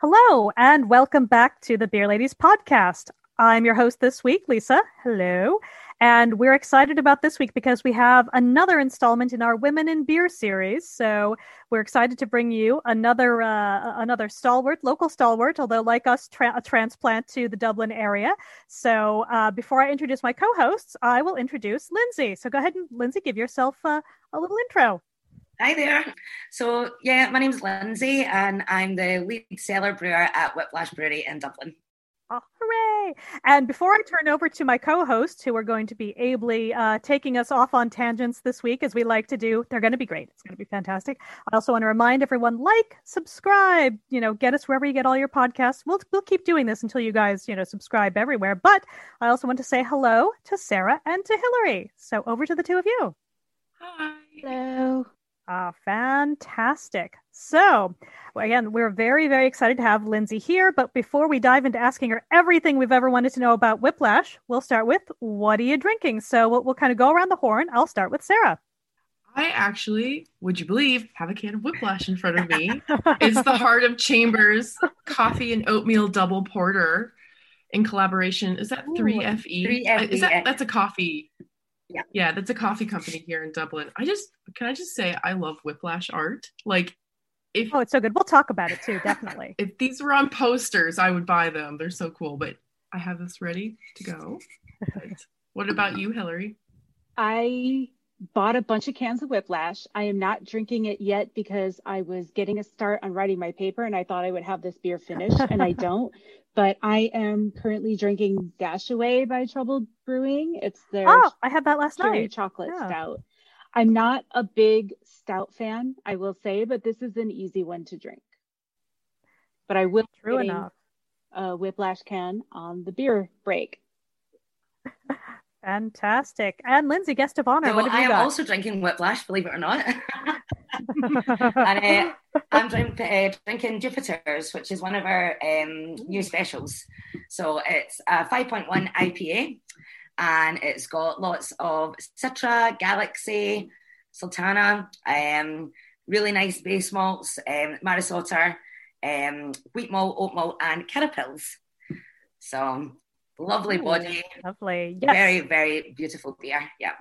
Hello, and welcome back to the Beer Ladies podcast. I'm your host this week, Lisa. Hello. And we're excited about this week because we have another installment in our Women in Beer series. So we're excited to bring you another uh, another stalwart, local stalwart, although like us, tra- a transplant to the Dublin area. So uh, before I introduce my co-hosts, I will introduce Lindsay. So go ahead and Lindsay, give yourself uh, a little intro. Hi there. So, yeah, my name's Lindsay, and I'm the lead cellar brewer at Whiplash Brewery in Dublin. Oh, hooray! And before I turn over to my co hosts, who are going to be ably uh, taking us off on tangents this week, as we like to do, they're going to be great. It's going to be fantastic. I also want to remind everyone like, subscribe, you know, get us wherever you get all your podcasts. We'll, we'll keep doing this until you guys, you know, subscribe everywhere. But I also want to say hello to Sarah and to Hillary. So over to the two of you. Hi. Hello. Ah, fantastic. So, again, we're very, very excited to have Lindsay here. But before we dive into asking her everything we've ever wanted to know about Whiplash, we'll start with what are you drinking? So, we'll, we'll kind of go around the horn. I'll start with Sarah. I actually, would you believe, have a can of Whiplash in front of me. it's the Heart of Chambers coffee and oatmeal double porter in collaboration. Is that 3FE? 3FE. Is that that's a coffee? Yeah. Yeah, that's a coffee company here in Dublin. I just can I just say I love Whiplash art. Like if Oh, it's so good. We'll talk about it too, definitely. if these were on posters, I would buy them. They're so cool. But I have this ready to go. What about you, Hillary? I bought a bunch of cans of Whiplash. I am not drinking it yet because I was getting a start on writing my paper and I thought I would have this beer finished and I don't. But I am currently drinking Dash Away by Troubled Brewing. It's their Oh, I had that last night. chocolate Yeah. stout. I'm not a big stout fan, I will say, but this is an easy one to drink. But I will True enough. a Whiplash can on the beer break. Fantastic. And Lindsay, guest of honor, So, I am got? also drinking Whiplash, believe it or not. and uh, I'm drink, uh, drinking Jupiter's, which is one of our um, new specials. So it's a 5.1 IPA, and it's got lots of Citra, Galaxy, Sultana, um, really nice base malts, um, Maris Otter, um, wheat malt, oat malt, and carapils. So lovely body, Lovely. Yes. very very beautiful beer. Yeah.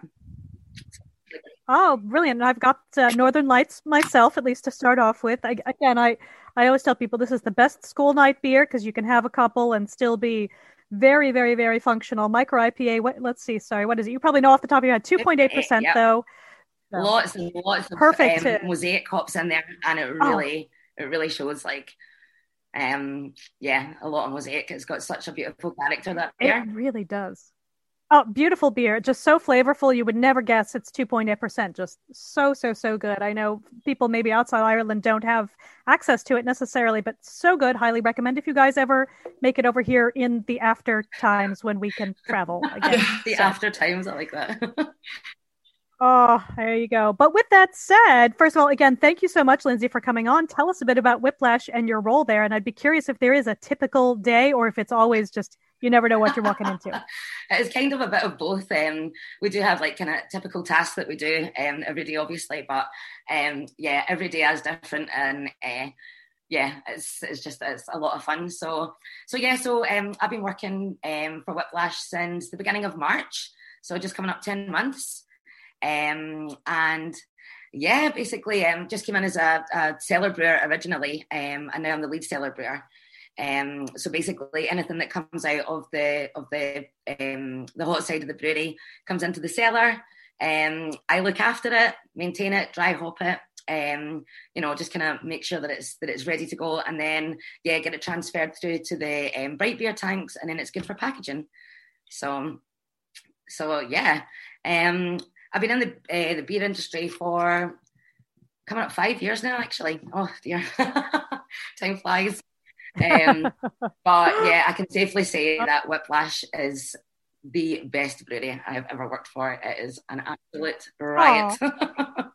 Oh, brilliant! I've got uh, Northern Lights myself, at least to start off with. I, again, I I always tell people this is the best school night beer because you can have a couple and still be very, very, very functional. Micro IPA. What? Let's see. Sorry, what is it? You probably know off the top of your head. Two point eight percent Yeah. though. So- lots and lots of Perfect um, mosaic hops in there, and it Oh. really it really shows like um yeah a lot of mosaic. It's got such a beautiful character that beer. It really does. Oh, beautiful beer. Just so flavorful. You would never guess it's 2.8%. Just so, so, so good. I know people maybe outside Ireland don't have access to it necessarily, but so good. Highly recommend if you guys ever make it over here in the after times when we can travel again. the So- after times, I like that. Oh, there you go. But with that said, first of all, again, thank you so much, Lindsay, for coming on. Tell us a bit about Whiplash and your role there. And I'd be curious if there is a typical day or if it's always just you never know what you're walking into. it's kind of a bit of both. Um, we do have like kind of typical tasks that we do um, every day, obviously, but um, yeah, every day is different, and uh, yeah, it's it's just it's a lot of fun. So so yeah, so um, I've been working um, for Whiplash since the beginning of March, so just coming up ten months, um, and yeah, basically um, just came in as a, a cellar brewer originally, um, and now I'm the lead cellar brewer. Um, so basically, anything that comes out of the of the um, the hot side of the brewery comes into the cellar. Um, I look after it, maintain it, dry hop it. Um, you know, just kind of make sure that it's that it's ready to go, and then yeah, get it transferred through to the um, bright beer tanks, and then it's good for packaging. So, so yeah, um, I've been in the uh, the beer industry for coming up five years now. Actually, oh dear, time flies. Um, but yeah, I can safely say that Whiplash is the best brewery I've ever worked for. It is an absolute riot.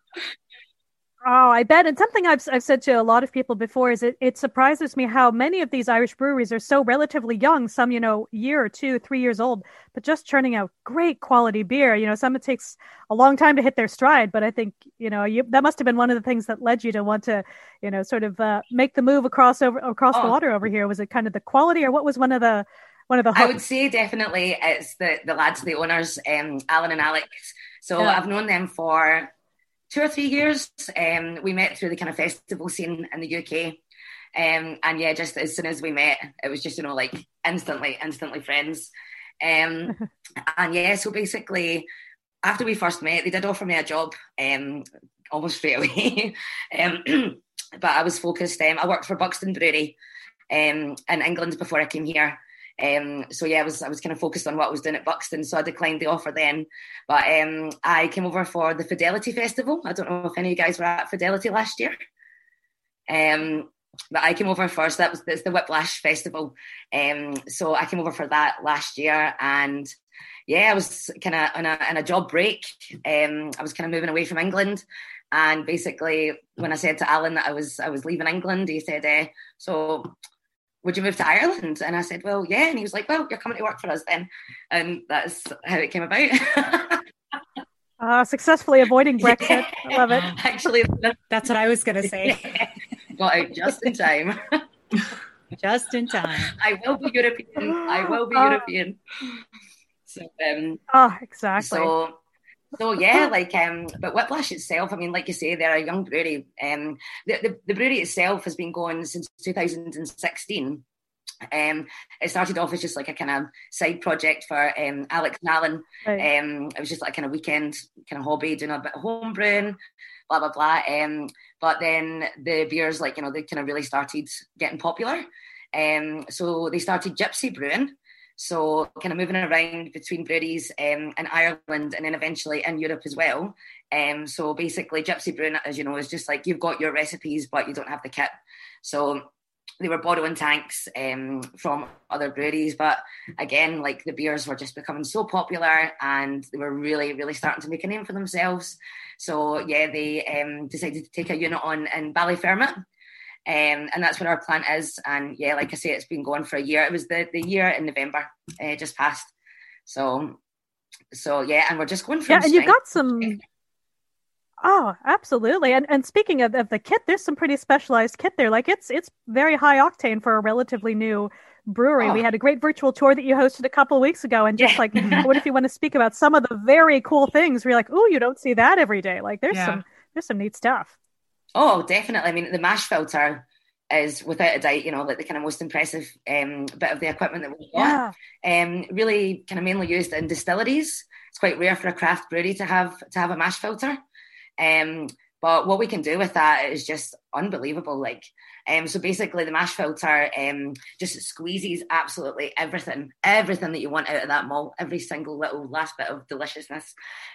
Oh, I bet. And something I've, I've said to a lot of people before is it, it surprises me how many of these Irish breweries are so relatively young, some, you know, year or two, three years old, but just churning out great quality beer. You know, some it takes a long time to hit their stride, but I think, you know, you, that must have been one of the things that led you to want to, you know, sort of uh, make the move across over across oh. the water over here. Was it kind of the quality or what was one of the, one of the I would say definitely it's the, the lads, the owners, um, Alan and Alex. So yeah. I've known them for two or three years. Um, we met through the kind of festival scene in the UK. Um, and yeah, just as soon as we met, it was just, you know, like instantly, instantly friends. Um, and yeah, so basically, after we first met, they did offer me a job um, almost straight away. um, but I was focused, um, I worked for Buxton Brewery um, in England before I came here. Um, so yeah, I was I was kind of focused on what I was doing at Buxton, so I declined the offer then. But um, I came over for the Fidelity Festival. I don't know if any of you guys were at Fidelity last year. Um, but I came over first. That was it's the Whiplash Festival. Um, so I came over for that last year, and yeah, I was kind of on a, on a job break. Um, I was kind of moving away from England, and basically, when I said to Alan that I was I was leaving England, he said, uh, "So would you move to Ireland? And I said, well, yeah. And he was like, well, you're coming to work for us then. And that's how it came about. uh, successfully avoiding Brexit. Yeah. I love it. Actually, that's what I was going to say. Yeah. Got out just in time. just in time. I will be European. I will be uh, European. So, um, oh, exactly. So, so yeah, like um, but Whiplash itself, I mean, like you say, they're a young brewery. Um, the, the, the brewery itself has been going since 2016. Um, it started off as just like a kind of side project for um, Alex and Alan. Right. Um, it was just like a kind of weekend kind of hobby, doing a bit of home brewing, blah blah blah. Um, but then the beers, like you know, they kind of really started getting popular. Um, so they started Gypsy Brewing, so kind of moving around between breweries um, in Ireland and then eventually in Europe as well. Um, so basically, Gypsy Brewing, as you know, is just like you've got your recipes, but you don't have the kit. So they were borrowing tanks um, from other breweries, but again, like the beers were just becoming so popular, and they were really, really starting to make a name for themselves. So yeah, they um, decided to take a unit on in Ballyfermot, um, and that's where our plant is. And yeah, like I say, it's been going for a year. It was the, the year in November, uh, just passed. So, so yeah, and we're just going for yeah. And you've got some. Oh, absolutely. And and speaking of, of the kit, there's some pretty specialized kit there. Like it's it's very high octane for a relatively new brewery. Oh. We had a great virtual tour that you hosted a couple of weeks ago, and just yeah. like, what if you want to speak about some of the very cool things? We're like, oh, you don't see that every day. Like, there's yeah. some there's some neat stuff. Oh, definitely. I mean, the mash filter is without a doubt, you know, like the kind of most impressive um, bit of the equipment that we've got. Yeah. Um, really kind of mainly used in distilleries. It's quite rare for a craft brewery to have to have a mash filter. Um, but what we can do with that is just unbelievable. Like, um, so basically, the mash filter um, just squeezes absolutely everything, everything that you want out of that malt, every single little last bit of deliciousness.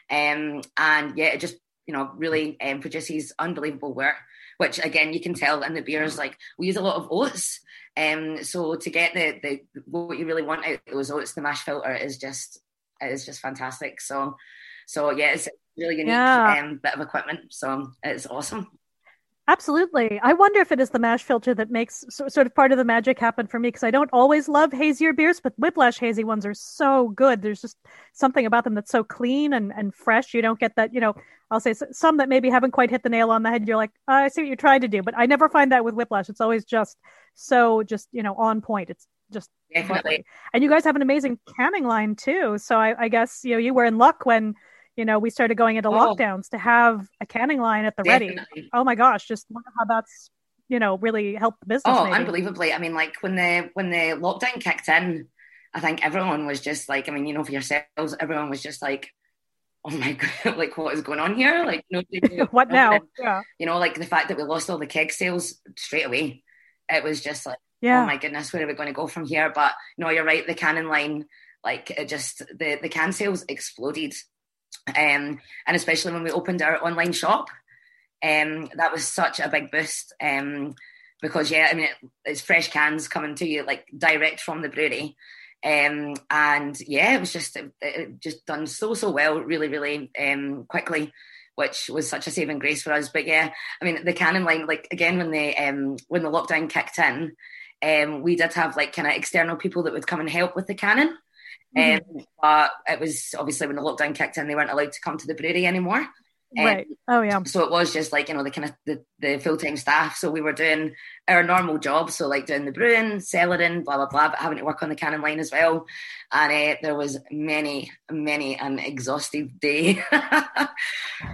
Um, and yeah, it just you know, really um, produces unbelievable work, which again, you can tell in the beers, like we use a lot of oats. Um, so to get the, the, what you really want out of those oats, the mash filter is just, is just fantastic. So, so yeah, it's really unique yeah. um, bit of equipment. So it's awesome. Absolutely. I wonder if it is the mash filter that makes so, sort of part of the magic happen for me because I don't always love hazier beers, but Whiplash hazy ones are so good. There's just something about them that's so clean and, and fresh. You don't get that, you know, I'll say some that maybe haven't quite hit the nail on the head. You're like, oh, I see what you're trying to do, but I never find that with Whiplash. It's always just so just, you know, on point. It's just definitely. And you guys have an amazing canning line too. So I, I guess, you know, you were in luck when you know, we started going into oh. lockdowns to have a canning line at the Definitely. ready. Oh my gosh, just wonder how that's you know really helped the business. Oh, maybe. unbelievably! I mean, like when the when the lockdown kicked in, I think everyone was just like, I mean, you know, for yourselves, everyone was just like, oh my god, like what is going on here? Like nobody what now? Yeah. You know, like the fact that we lost all the keg sales straight away. It was just like, oh yeah. oh my goodness, where are we going to go from here? But no, you're right. The canning line, like it just the the can sales exploded and especially when we opened our online shop, um, that was such a big boost. Um, because yeah, I mean, it, it's fresh cans coming to you like direct from the brewery. Um, and yeah, it was just it, it, just done so so well, really really um, quickly, which was such a saving grace for us. But yeah, I mean, the canning line, like again when the um, when the lockdown kicked in, um, we did have like kind of external people that would come and help with the canning. Mm-hmm. Um, but it was obviously when the lockdown kicked in, they weren't allowed to come to the brewery anymore. Um, right. Oh yeah. So it was just like you know the kind of the, the full time staff. So we were doing our normal job, so like doing the brewing, cellaring, blah blah blah, but having to work on the canning line as well. And uh, there was many, many an exhaustive day.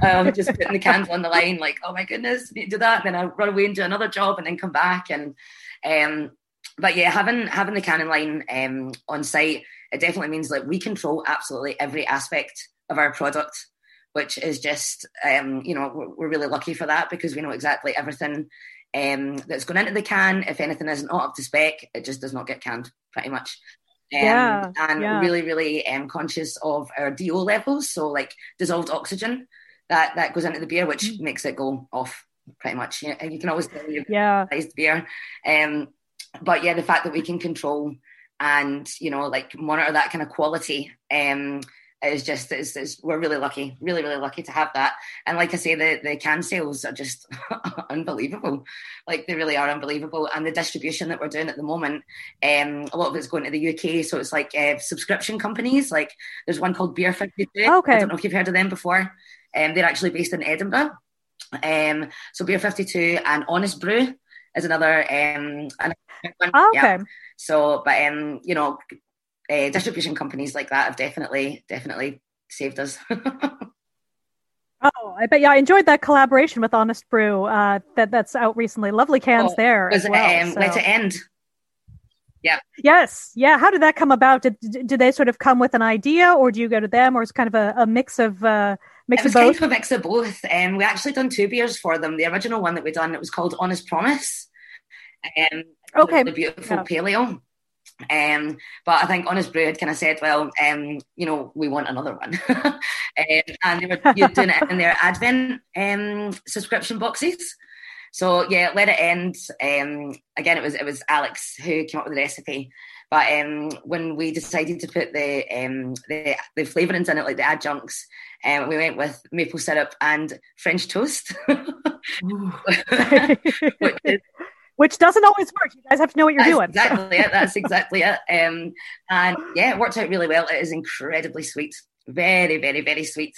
um, just putting the cans on the line, like oh my goodness, need to do that. And then I run away and do another job, and then come back. And um, but yeah, having having the canning line um, on site it definitely means like we control absolutely every aspect of our product, which is just, um, you know, we're, we're, really lucky for that because we know exactly everything um, that's going into the can. If anything isn't up to spec, it just does not get canned pretty much. Um, yeah, and yeah. really, really um, conscious of our DO levels. So like dissolved oxygen that, that goes into the beer, which mm-hmm. makes it go off pretty much. You, you can always tell you yeah. beer. Um, but yeah, the fact that we can control and you know like monitor that kind of quality um is just is, is we're really lucky really really lucky to have that. And like i say the the can sales are just unbelievable. Like they really are unbelievable. And the distribution that we're doing at the moment um a lot of it's going to the uk so it's like uh, subscription companies like there's one called beer 52 okay i don't know if you've heard of them before. Um they're actually based in edinburgh. Um so beer 52 and honest brew is another um oh, okay. Yeah. So, but um, you know, uh, distribution companies like that have definitely, definitely saved us. Oh, I bet yeah, I enjoyed that collaboration with Honest Brew. Uh, that that's out recently. Lovely cans oh, there was as well. Um, so. Let it end. Yeah. Yes. Yeah. How did that come about? Did did they sort of come with an idea, or do you go to them, or is kind of a, a mix of uh, mix it was of both? Kind of a mix of both. Um, we actually done two beers for them. The original one that we done it was called Honest Promise. Um, okay. The beautiful yeah. paleo. Um, but I think Honest Brew had kind of said, well, um, you know, we want another one. um, and they were doing it in their Advent um, subscription boxes. So yeah, let it end. Um, again, it was it was Alex who came up with the recipe. But um, when we decided to put the um, the, the flavourings in it, like the adjuncts, um, we went with maple syrup and French toast, which is which doesn't always work. You guys have to know what you're That's doing. Exactly it. That's exactly it. Um, and yeah, it worked out really well. It is incredibly sweet. Very, very, very sweet.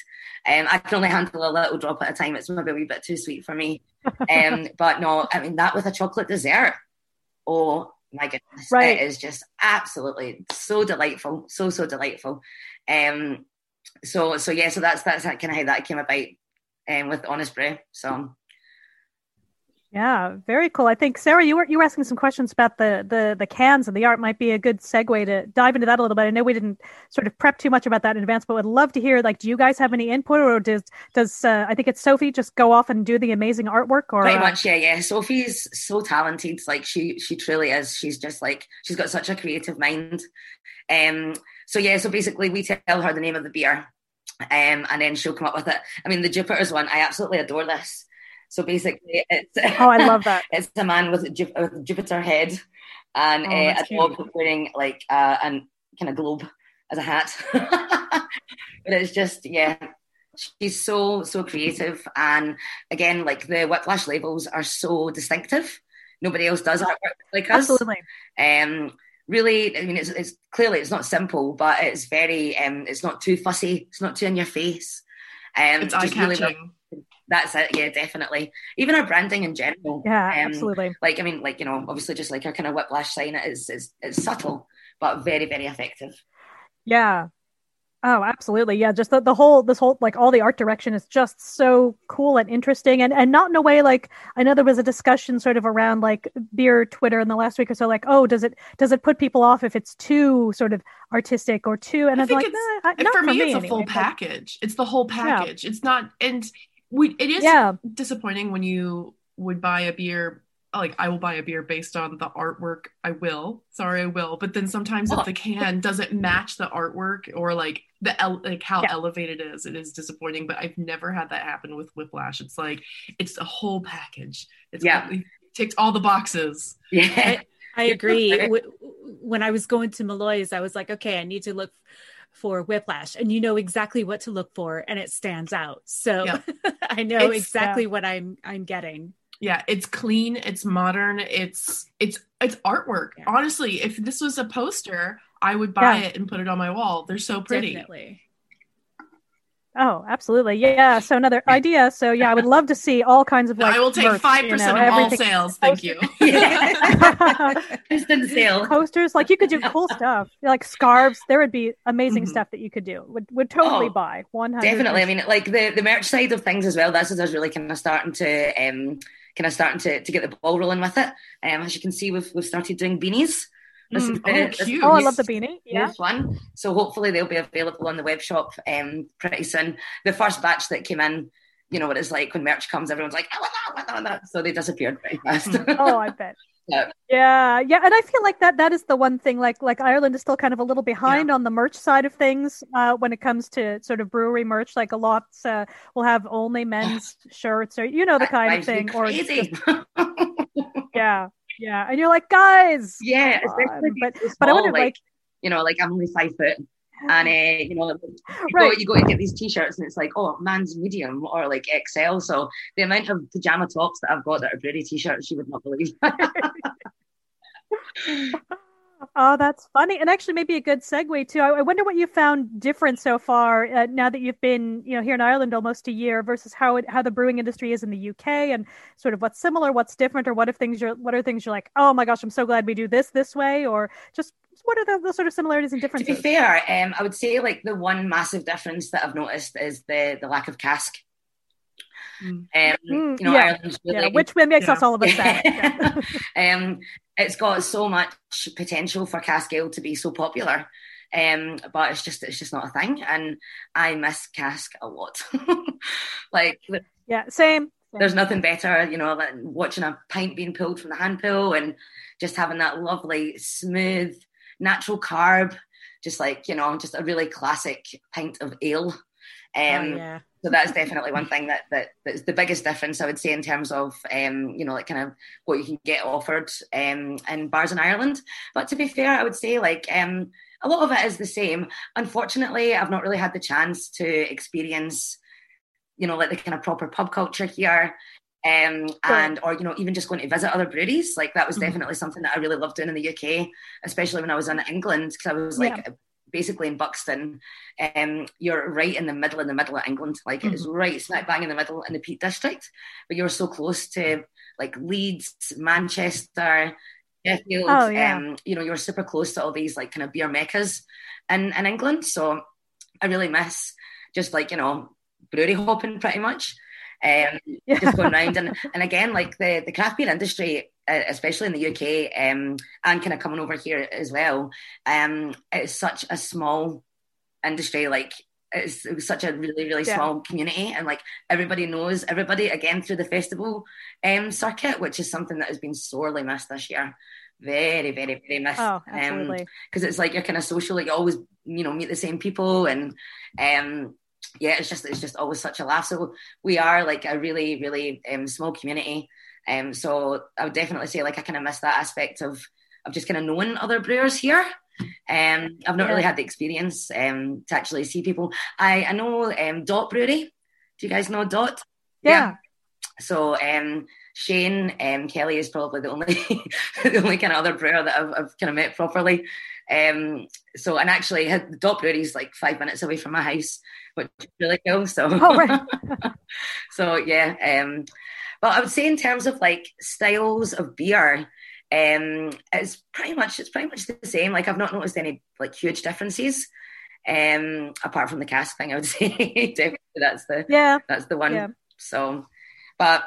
Um, I can only handle a little drop at a time. It's maybe a wee bit too sweet for me. Um, but no, I mean that with a chocolate dessert. Oh my goodness, right. it is just absolutely so delightful, so so delightful. Um, so so yeah, so that's that's kind of how that came about um, with Honest Brew. So yeah, very cool. I think Sarah, you were you were asking some questions about the the the cans and the art. Might be a good segue to dive into that a little bit. I know we didn't sort of prep too much about that in advance, but would love to hear. Like, do you guys have any input, or does does uh, I think it's Sophie just go off and do the amazing artwork? Or pretty uh... much, yeah, yeah. Sophie's so talented. Like she she truly is. She's just like she's got such a creative mind. Um. So yeah. So basically, we tell her the name of the beer, um, and then she'll come up with it. I mean, the Jupiter's one. I absolutely adore this. So basically, it's oh, I love that. it's a man with a, Jupiter head and oh, uh, a dog wearing like uh, an kind of globe as a hat. but it's just yeah, she's so so creative, and again, like the Whiplash labels are so distinctive. Nobody else does artwork like us. Absolutely. Um, really, I mean, it's, it's clearly it's not simple, but it's very, um, it's not too fussy. It's not too in your face. Um, It's eye just really- catching. That's it. Yeah, definitely. Even our branding in general. Yeah, um, absolutely. Like, I mean, like you know, obviously, just like our kind of whiplash sign, it is is it's subtle but very very effective. Yeah. Oh, absolutely. Yeah. Just the, the whole, this whole, like all the art direction is just so cool and interesting and, and not in a way like, I know there was a discussion sort of around like beer Twitter in the last week or so, like, oh, does it, does it put people off if it's too sort of artistic or too, and I I'm think like, it's nah, I- and not for me, it's a anyway. full Like, package. It's the whole package. It's not, and we. It is Yeah. disappointing when you would buy a beer. Like I will buy a beer based on the artwork. I will. Sorry, I will. But then sometimes if the can doesn't match the artwork or like the el- like how Yeah. elevated it is, it is disappointing. But I've never had that happen with Whiplash. It's like it's a whole package. It's Yeah. it ticked all the boxes. Yeah, I agree. When I was going to Molloy's, I was like, okay, I need to look for Whiplash, and you know exactly what to look for, and it stands out. So Yeah. I know It's- exactly uh, what I'm I'm getting. yeah it's clean it's modern it's it's it's artwork Yeah. honestly if this was a poster i would buy Yeah. it and put it on my wall they're so pretty Definitely. Oh, absolutely. Yeah. So another idea. So yeah, I would love to see all kinds of like, i will take 5% you know, of all sales thank you instant sale. posters like you could do cool stuff like scarves there would be amazing Mhm. stuff that you could do would, would totally Oh, buy 100 Definitely. I mean, like the, the merch side of things as well. This is us really kind of starting to um kind of starting to, to get the ball rolling with it. Um, as you can see, we've we've started doing beanies. This Mm, is oh, cute. oh i love the beanie yeah fun. So hopefully they'll be available on the web shop um pretty soon. The first batch that came in, you know what it's like when merch comes, everyone's like, I want that, I want that, I want that. So they disappeared very fast. oh i bet Yeah. yeah yeah and i feel like that that is the one thing like like ireland is still kind of a little behind on the merch side of things uh when it comes to sort of brewery merch like a lot uh, will have only men's shirts or you know the kind of thing or just- yeah yeah and you're like guys yeah, especially but so but i small, wonder like you know, like I'm only five foot. And uh, you know, you, Right. go, you go to get these t-shirts, and it's like, oh, man's medium or like XL. So the amount of pajama tops that I've got that are brewery t-shirts, you would not believe. Oh, that's funny, and actually, maybe a good segue too. I, I wonder what you found different so far uh, now that you've been, you know, here in Ireland almost a year versus how it how the brewing industry is in the UK, and sort of what's similar, what's different, or what if things you're what are things you're like, oh my gosh, I'm so glad we do this this way, or just what are the, the sort of similarities and differences? to be fair, um, I would say like the one massive difference that I've noticed is the the lack of cask. Mm. Um, Mm, you know, yeah. Ireland's really yeah, which makes us all of us sad. Yeah. um, it's got so much potential for cask ale to be so popular. Um, but it's just it's just not a thing, and I miss cask a lot. like yeah, same. there's nothing better, you know, than watching a pint being pulled from the hand pull and just having that lovely, smooth, natural carb, just like, you know, just a really classic pint of ale. Um, oh, yeah. So that's definitely one thing that, that that's the biggest difference I would say in terms of um, you know, like kind of what you can get offered um in bars in Ireland. But to be fair, I would say like um a lot of it is the same. Unfortunately, I've not really had the chance to experience, you know, like the kind of proper pub culture here. Um, and or you know even just going to visit other breweries like that was Mhm. definitely something that I really loved doing in the UK especially when I was in England because I was like basically in Buxton um, you're right in the middle in the middle of England. Like it is right smack bang in the middle in the Peak District but you're so close to like Leeds Manchester Sheffield Oh, yeah. um, you know you're super close to all these like kind of beer meccas in, in England. So I really miss just like you know brewery hopping pretty much um, Yeah. just going around and, and again like the, the craft beer industry uh, especially in the UK um, and kind of coming over here as well um, it's such a small industry like it's, it was such a really really Yeah. small community and like everybody knows everybody again through the festival um, circuit which is something that has been sorely missed this year very very very missed Oh, um, absolutely. because it's like you're kind of social like you always you know meet the same people and um yeah it's just it's just always such a laugh so we are like a really really um small community um so i would definitely say like i kind of miss that aspect of of just kind of knowing other brewers here Um, I've not Yeah. really had the experience um, to actually see people. I, I know um, Dot Brewery. Do you guys know Dot? Yeah. So um, Shane um, Kelly is probably the only the only kind of other brewer that I've, I've kind of met properly. Um, so and actually, the Brewery is like five minutes away from my house, which is really cool. So Oh, right. so yeah. Um, but I would say in terms of like styles of beer, um, it's pretty much it's pretty much the same. Like I've not noticed any like huge differences. Um, apart from the cask thing, I would say definitely that's the Yeah. that's the one. Yeah. So, but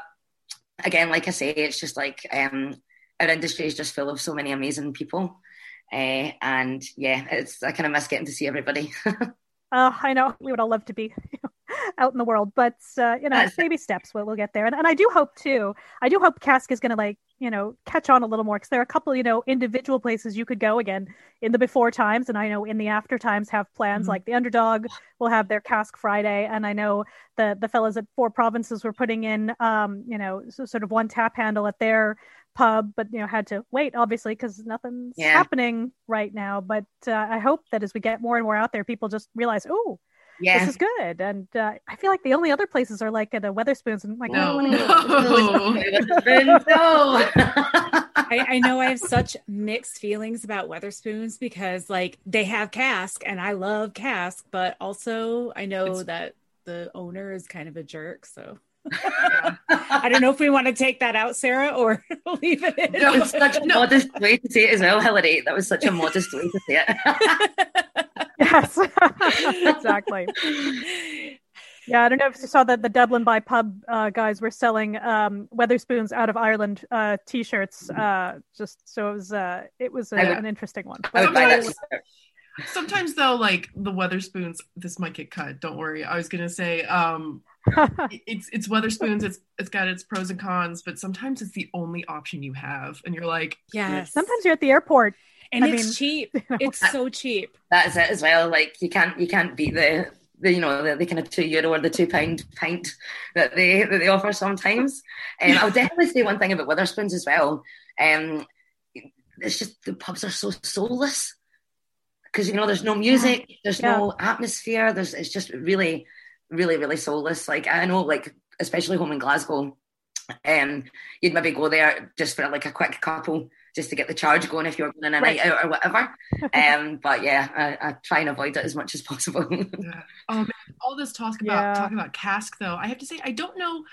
again, like I say, it's just like um, our industry is just full of so many amazing people. Uh, and yeah, it's I kind of miss getting to see everybody. Uh, I know we would all love to be out in the world, but uh, you know, That's- baby steps. We'll, we'll get there, and, and I do hope too. I do hope Cask is going to like you know catch on a little more because there are a couple you know individual places you could go again in the before times, and I know in the after times have plans Mhm. like the Underdog will have their Cask Friday, and I know the the fellas at Four Provinces were putting in um you know so, sort of one tap handle at their pub, but you know had to wait obviously because nothing's Yeah. happening right now. But uh, I hope that as we get more and more out there, people just realize, oh, yeah, this is good. And uh, I feel like the only other places are like at a Wetherspoons and like, I No, don't wanna no. no. I, I know I have such mixed feelings about Wetherspoons because like they have cask and I love cask, but also I know It's- that the owner is kind of a jerk. So I don't know if we want to take that out, Sarah, or leave it in. No, It's such a No. modest way to say it as well, Hillary. That was such a modest way to say it. yes, exactly. Yeah, I don't know if you saw that the Dublin by Pub uh, guys were selling um, Wetherspoons out of Ireland uh, t-shirts. Uh, just so it was, uh, it was uh, I would- an interesting one. I would buy that. Sometimes- Sometimes though, like the Wetherspoons, this might get cut. Don't worry. I was gonna say, um, it- it's it's Wetherspoons. It's it's got its pros and cons, but sometimes it's the only option you have, and you're like, yeah. Sometimes you're at the airport. and I it's mean, cheap. you know. It's so cheap. That's it as well. Like you can't you can't beat the the you know the, the kind of two euro or the two pound pint that they that they offer sometimes. And I'll definitely say one thing about Wetherspoons as well. Um, it's just the pubs are so soulless because you know there's no music, there's no atmosphere. There's it's just really, really, really soulless. Like I know, like especially home in Glasgow, um, you'd maybe go there just for like a quick couple. Just to get the charge going if you're going on a Right. night out or whatever. um, but yeah, I, I try and avoid it as much as possible. Yeah. Oh man, all this talk about Yeah. talk about cask though. I have to say I don't know.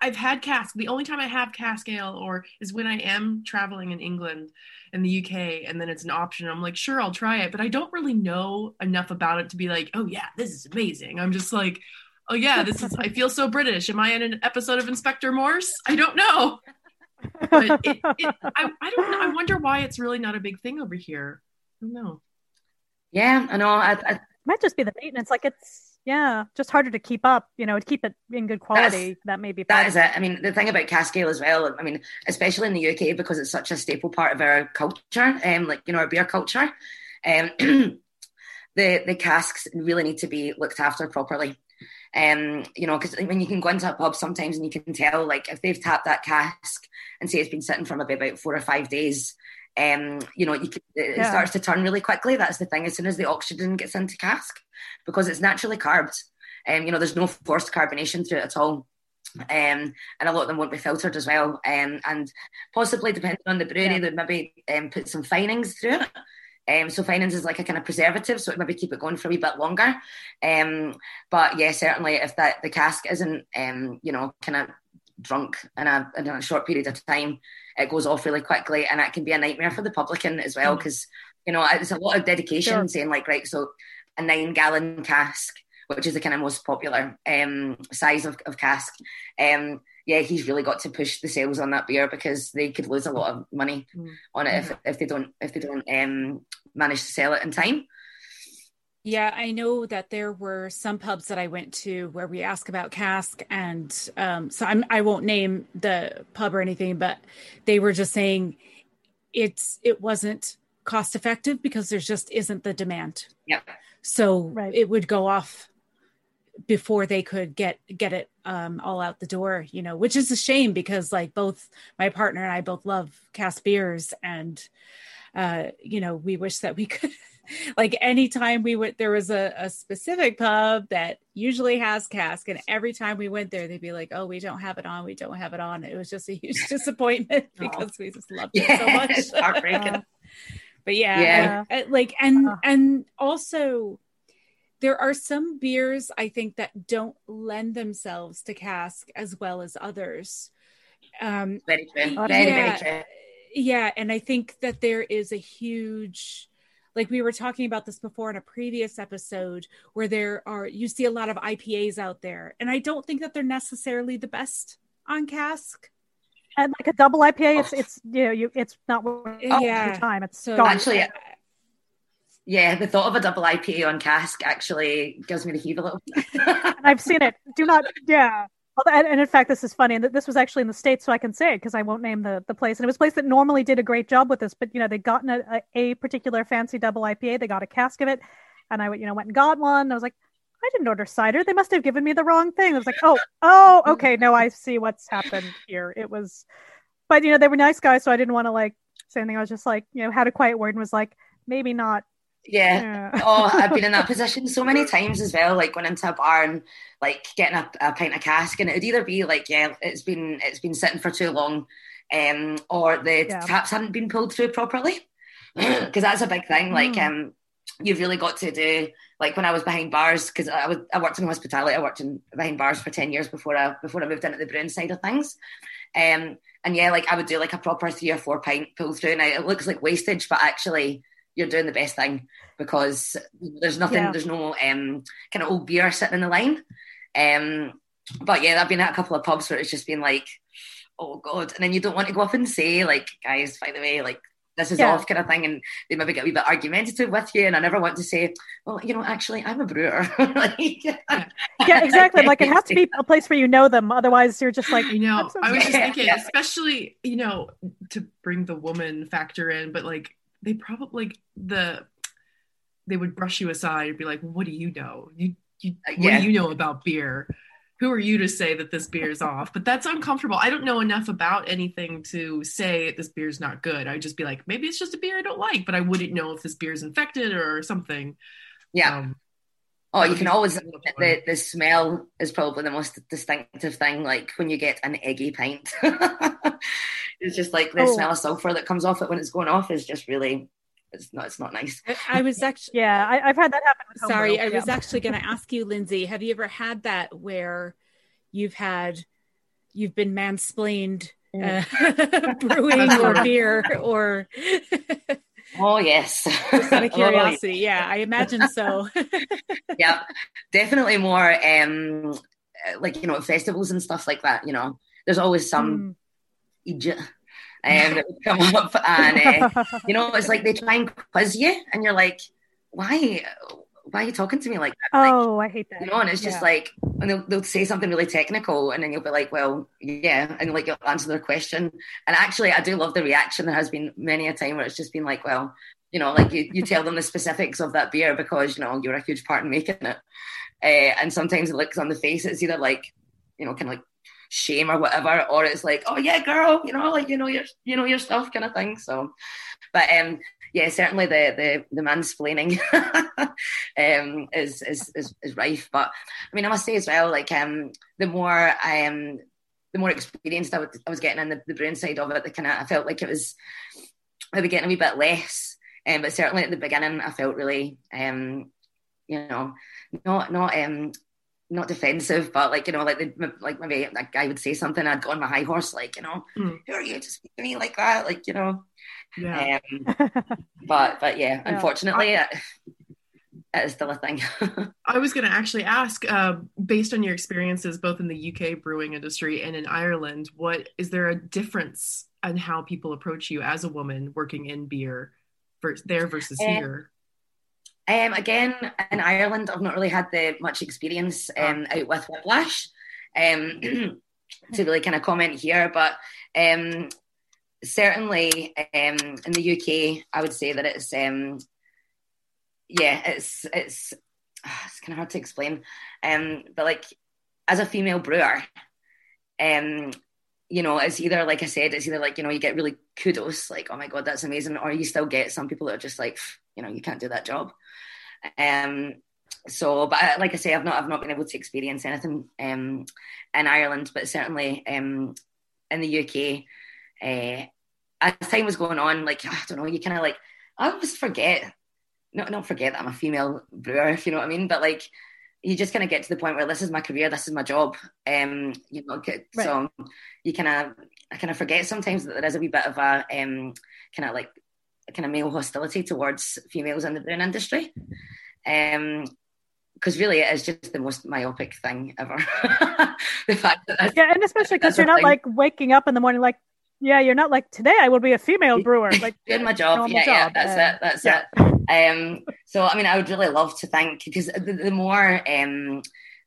I've had cask. The only time I have cask ale or is when I am traveling in England in the UK and then it's an option. I'm like, sure, I'll try it, but I don't really know enough about it to be like, oh yeah, this is amazing. I'm just like, oh yeah, this is I feel so British. Am I in an episode of Inspector Morse? I don't know. But it, it I, I don't know. I wonder why it's really not a big thing over here. I don't know. yeah, I know. I, I, might just be the maintenance. Like it's yeah, just harder to keep up. You know, to keep it in good quality. that may be that is it. I mean, the thing about cask ale as well. I mean, especially in the UK because it's such a staple part of our culture, um, like you know our beer culture. Um, the the casks really need to be looked after properly. Um, you know, because when you can go into a pub sometimes and you can tell, like, if they've tapped that cask and say it's been sitting for maybe about four or five days, um, you know, you can, it Yeah. starts to turn really quickly. That's the thing. As soon as the oxygen gets into cask, because it's naturally carbed, um, you know, there's no forced carbonation through it at all. Um, and a lot of them won't be filtered as well. Um, and possibly depending on the brewery, Yeah. they'd maybe um, put some finings through it. Um, so finings is like a kind of preservative, so it maybe keep it going for a wee bit longer. Um, but yeah, certainly if that the cask isn't, um, you know, kind of drunk in a, in a short period of time, it goes off really quickly, and that can be a nightmare for the publican as well because you know it's a lot of dedication. Sure. Saying like, right, so a nine gallon cask, which is the kind of most popular um, size of, of cask. Um, yeah, he's really got to push the sales on that beer because they could lose a lot of money Mm. on it if, if they don't if they don't um, manage to sell it in time. Yeah, I know that there were some pubs that I went to where we ask about cask, and um, so I'm, I won't name the pub or anything, but they were just saying it's it wasn't cost effective because there just isn't the demand. Yeah. So Right. it would go off before they could get get it um, all out the door, you know, which is a shame because like both my partner and I both love cask beers and uh, you know, we wish that we could like anytime we went there was a, a specific pub that usually has cask and every time we went there they'd be like oh we don't have it on we don't have it on it was just a huge disappointment because we just loved it Yeah, so much it's heartbreaking. but yeah, Yeah. I- I- like and Uh. and also there are some beers i think that don't lend themselves to cask as well as others um Very true. Very, yeah. very true. yeah and i think that there is a huge like we were talking about this before in a previous episode where there are you see a lot of ipas out there and i don't think that they're necessarily the best on cask And like a double IPA, it's oh. it's you know you it's not worth Yeah. your time. It's so gone. Actually, Yeah, the thought of a double IPA on cask actually gives me the heave a little. and I've seen it. Do not, yeah. And, and in fact, this is funny. And this was actually in the states, so I can say it because I won't name the, the place. And it was a place that normally did a great job with this, but you know they'd gotten a, a, a particular fancy double IPA. They got a cask of it, and I went, you know, went and got one. I was like, I didn't order cider. They must have given me the wrong thing. I was like, oh, oh, okay. No, I see what's happened here. It was, but you know, they were nice guys, so I didn't want to like say anything. I was just like, you know, had a quiet word and was like, maybe not. Yeah. Yeah. oh, I've been in that position so many times as well. Like going into a bar and like getting a, a pint of cask, and it would either be like, yeah, it's been it's been sitting for too long, um, or the Yeah. taps hadn't been pulled through properly, because that's a big thing. Like, Mm. um, you've really got to do like when I was behind bars because I was I worked in hospitality. I worked in behind bars for ten years before I before I moved into the brewing side of things. Um, and yeah, like I would do like a proper three or four pint pull through. Now it looks like wastage, but actually you're doing the best thing because there's nothing, Yeah. there's no um kind of old beer sitting in the line. Um, but yeah, I've been at a couple of pubs where it's just been like, oh god, and then you don't want to go up and say like, guys, by the way, like this is Yeah. off kind of thing, and they maybe get a wee bit argumentative with you, and I never want to say, well, you know, actually, I'm a brewer. like, Yeah, exactly. Like it has to be a place where you know them. Otherwise, you're just like, I know. So I was just thinking, Yeah. especially you know, to bring the woman factor in, but like they probably like the they would brush you aside and be like, "What do you know? You you what Yeah. do you know about beer? Who are you to say that this beer is off?" But that's uncomfortable. I don't know enough about anything to say this beer's not good. I'd just be like, maybe it's just a beer I don't like, but I wouldn't know if this beer's infected or something. yeah. Um, Oh, you can always the the smell is probably the most distinctive thing. Like when you get an eggy pint, it's just like the Oh. smell of sulfur that comes off it when it's going off is just really it's not it's not nice. I, I was actually yeah, I, I've had that happen. With sorry homebrew. i was actually going to ask you lindsay have you ever had that where you've had you've been mansplained uh, brewing or beer or Oh yes, just out of curiosity yeah i imagine so yeah, definitely more um uh, like you know festivals and stuff like that. You know, there's always some Mm. idiot um, that would come up and uh, you know it's like they try and quiz you and you're like, why why are you talking to me like that? Like, oh, I hate that. you know, and it's just Yeah. like, and they'll, they'll say something really technical, and then you'll be like, well, yeah, and like you'll answer their question. And actually, I do love the reaction. There has been many a time where it's just been like, well, you know, like you, you tell them the specifics of that beer because you know you're a huge part in making it. Uh, and sometimes it looks on the face, it's either like, you know, kind of like shame or whatever, or it's like, oh yeah, girl, you know, like you know your you know your stuff kind of thing. So, but um, yeah, certainly the the the mansplaining um is, is is is rife. But I mean, I must say as well, like um, the more um, the more experienced I, would, I was getting in the, the brewing side of it, the kind of I felt like it was maybe getting a wee bit less. Um, but certainly at the beginning, I felt really um, you know, not not um not defensive, but like you know, like the, like maybe like I would say something, I'd go on my high horse, like you know, Mm. who are you to speak to me like that, like you know. Yeah. Um, but but yeah, Yeah. unfortunately, it, it is still a thing. I was going to actually ask, uh, based on your experiences both in the UK brewing industry and in Ireland, what is there a difference on how people approach you as a woman working in beer vers- there versus Uh, here? Um, again, in Ireland, I've not really had the much experience um, out with Whiplash um, to really kind of comment here, but um, certainly um, in the UK, I would say that it's um, yeah, it's it's it's kind of hard to explain, um, but like as a female brewer, um, you know, it's either like I said, it's either like you know you get really kudos, like oh my god, that's amazing, or you still get some people that are just like, you know, you can't do that job. Um, so, but I, like I say, I've not I've not been able to experience anything um in Ireland, but certainly um in the UK, uh, as time was going on, like I don't know, you kind of like I always forget, not not forget that I'm a female brewer, if you know what I mean, but like you just kind of get to the point where this is my career, this is my job. Um, you know, right. so you kind of, I kind of forget sometimes that there is a wee bit of a um, kind of like kind of male hostility towards females in the brewing industry. Um, because really it is just the most myopic thing ever. the fact that yeah, and especially because you're not thing. like waking up in the morning like, yeah, you're not like today I will be a female brewer. Like doing my job, yeah, job. yeah, that's uh, it, that's yeah. it. Um, so I mean, I would really love to think because the, the more um,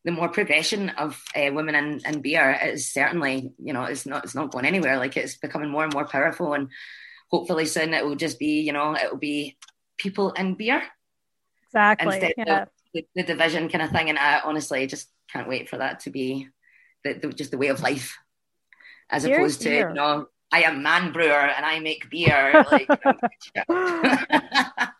the more progression of uh, women in, in beer is certainly you know it's not it's not going anywhere. Like it's becoming more and more powerful, and hopefully soon it will just be you know it will be people in beer exactly instead yeah. of the, the, division kind of thing. And I honestly just can't wait for that to be the, the just the way of life, as opposed to you know I am man brewer and I make beer. Like,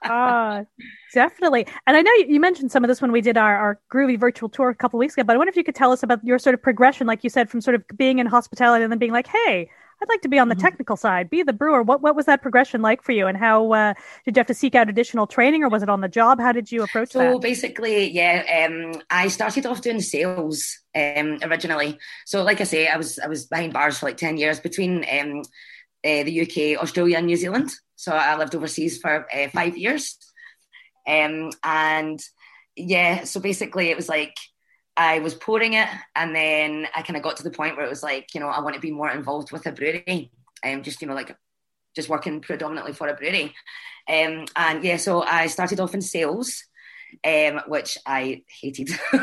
uh, definitely. And I know you, mentioned some of this when we did our, our groovy virtual tour a couple weeks ago, but I wonder if you could tell us about your sort of progression, like you said, from sort of being in hospitality and then being like, hey, I'd like to be on the mm-hmm. technical side, be the brewer. What what was that progression like for you, and how uh, did you have to seek out additional training, or was it on the job? How did you approach so that? So basically, yeah, um, I started off doing sales um, originally. So like I say, I was I was behind bars for like ten years between um, uh, the UK, Australia, and New Zealand. So I lived overseas for uh, five years, um, and yeah, so basically it was like I was pouring it, and then I kind of got to the point where it was like, you know, I want to be more involved with a brewery. Um, just you know, like just working predominantly for a brewery. Um, and yeah, so I started off in sales, um, which I hated.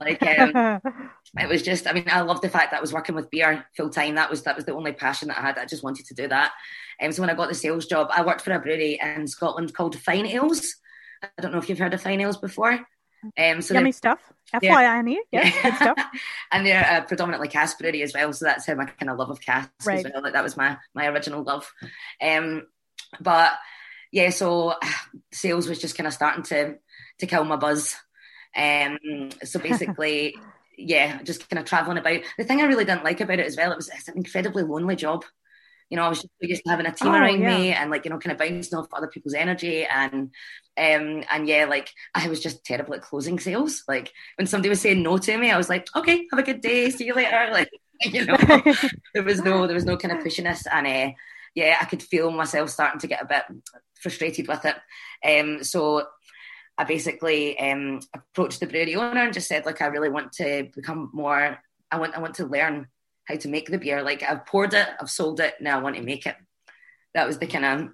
like um, it was just, I mean, I love the fact that I was working with beer full time. That was that was the only passion that I had. I just wanted to do that. And um, so when I got the sales job, I worked for a brewery in Scotland called Fyne Ales. I don't know if you've heard of Fyne Ales before. Um, so Yummy stuff. FYI, yeah, good stuff. and they're a predominantly cask brewery as well, so that's how my kind of love of cask right. as well. Like that was my my original love. Um, but yeah, so sales was just kind of starting to to kill my buzz. Um, so basically, yeah, just kind of traveling about. The thing I really didn't like about it as well, it was it's an incredibly lonely job you know, I was just used to having a team oh, around yeah. me and like, you know, kind of bouncing off other people's energy. And, um, and yeah, like I was just terrible at closing sales. Like when somebody was saying no to me, I was like, okay, have a good day. See you later. Like, you know, there was no, there was no kind of pushiness. And, uh, yeah, I could feel myself starting to get a bit frustrated with it. Um, so I basically um, approached the brewery owner and just said, like, I really want to become more. I want, I want to learn how to make the beer. Like I've poured it, I've sold it, now I want to make it. That was the kind of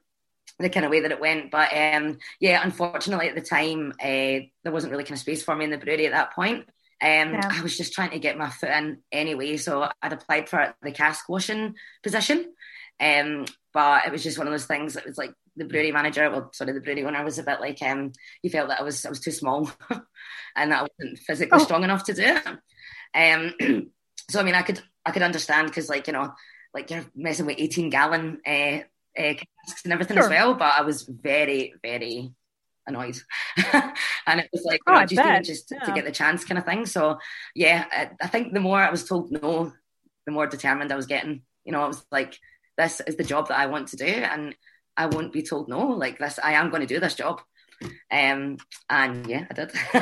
the kind of way that it went. But um, yeah, unfortunately at the time, uh, there wasn't really kind of space for me in the brewery at that point. Um, yeah. I was just trying to get my foot in anyway, so I'd applied for the cask washing position. Um, but it was just one of those things that was like the brewery manager, well, sorry, the brewery owner was a bit like, um, he felt that I was I was too small, and that I wasn't physically oh. strong enough to do it. Um, so I mean, I could I could understand because like you know like you're messing with 18 gallon uh, uh, casks and everything sure. as well. But I was very very annoyed, and it was like oh, know, just yeah. to get the chance kind of thing. So yeah, I, I think the more I was told no, the more determined I was getting. You know, I was like, this is the job that I want to do, and I won't be told no. Like this, I am going to do this job. Um, and yeah, I did.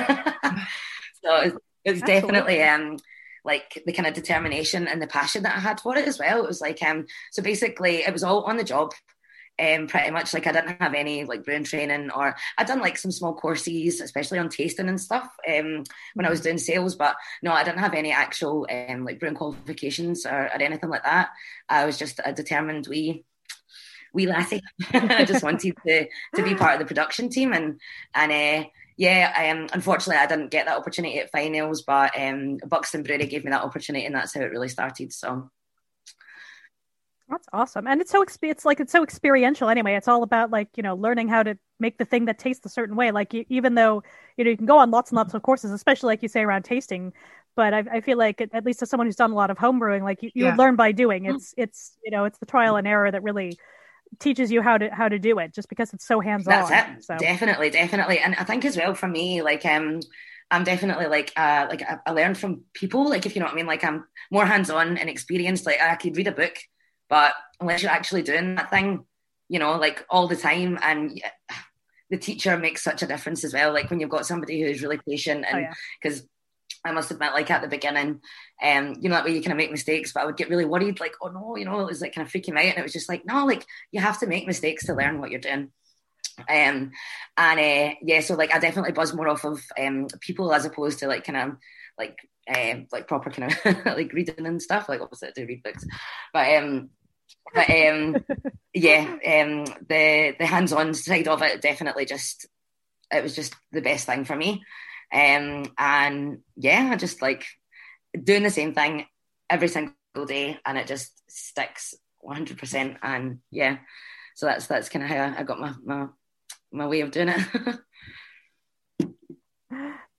so it was, it was definitely um like the kind of determination and the passion that I had for it as well. It was like um so basically it was all on the job. Um, pretty much like I didn't have any like brewing training or I'd done like some small courses, especially on tasting and stuff um, when I was doing sales, but no, I didn't have any actual um, like brewing qualifications or, or anything like that. I was just a determined wee wee lassie. I just wanted to to be part of the production team and and uh, yeah, um, unfortunately, I didn't get that opportunity at Fyne Ales, but um, Buxton Brewery gave me that opportunity, and that's how it really started. So that's awesome, and it's so it's like it's so experiential. Anyway, it's all about like you know learning how to make the thing that tastes a certain way. Like you, even though you know you can go on lots and lots of courses, especially like you say around tasting, but I, I feel like at least as someone who's done a lot of home brewing, like you, you Yeah. learn by doing. It's it's you know it's the trial and error that really teaches you how to how to do it, just because it's so hands on. That's it. So Definitely, definitely. And I think as well for me, like um I'm definitely like uh like I, I learned from people, like if you know what I mean, like I'm more hands on and experienced. Like I could read a book, but unless you're actually doing that thing, you know, like all the time and the teacher makes such a difference as well. Like when you've got somebody who's really patient Oh, and yeah. I must admit, like at the beginning, um, you know, that way you kind of make mistakes, but I would get really worried, like, oh no, you know, it was like kind of freaking out. And it was just like, no, like you have to make mistakes to learn what you're doing. Um, and uh, yeah, so like I definitely buzz more off of um people as opposed to like kind of like um like proper kind of like reading and stuff. Like obviously I do read books, but um, but um, yeah, um, the the hands-on side of it definitely just it was just the best thing for me. Um, and yeah, I just like doing the same thing every single day, and it just sticks 100. percent And yeah, so that's that's kind of how I got my my my way of doing it.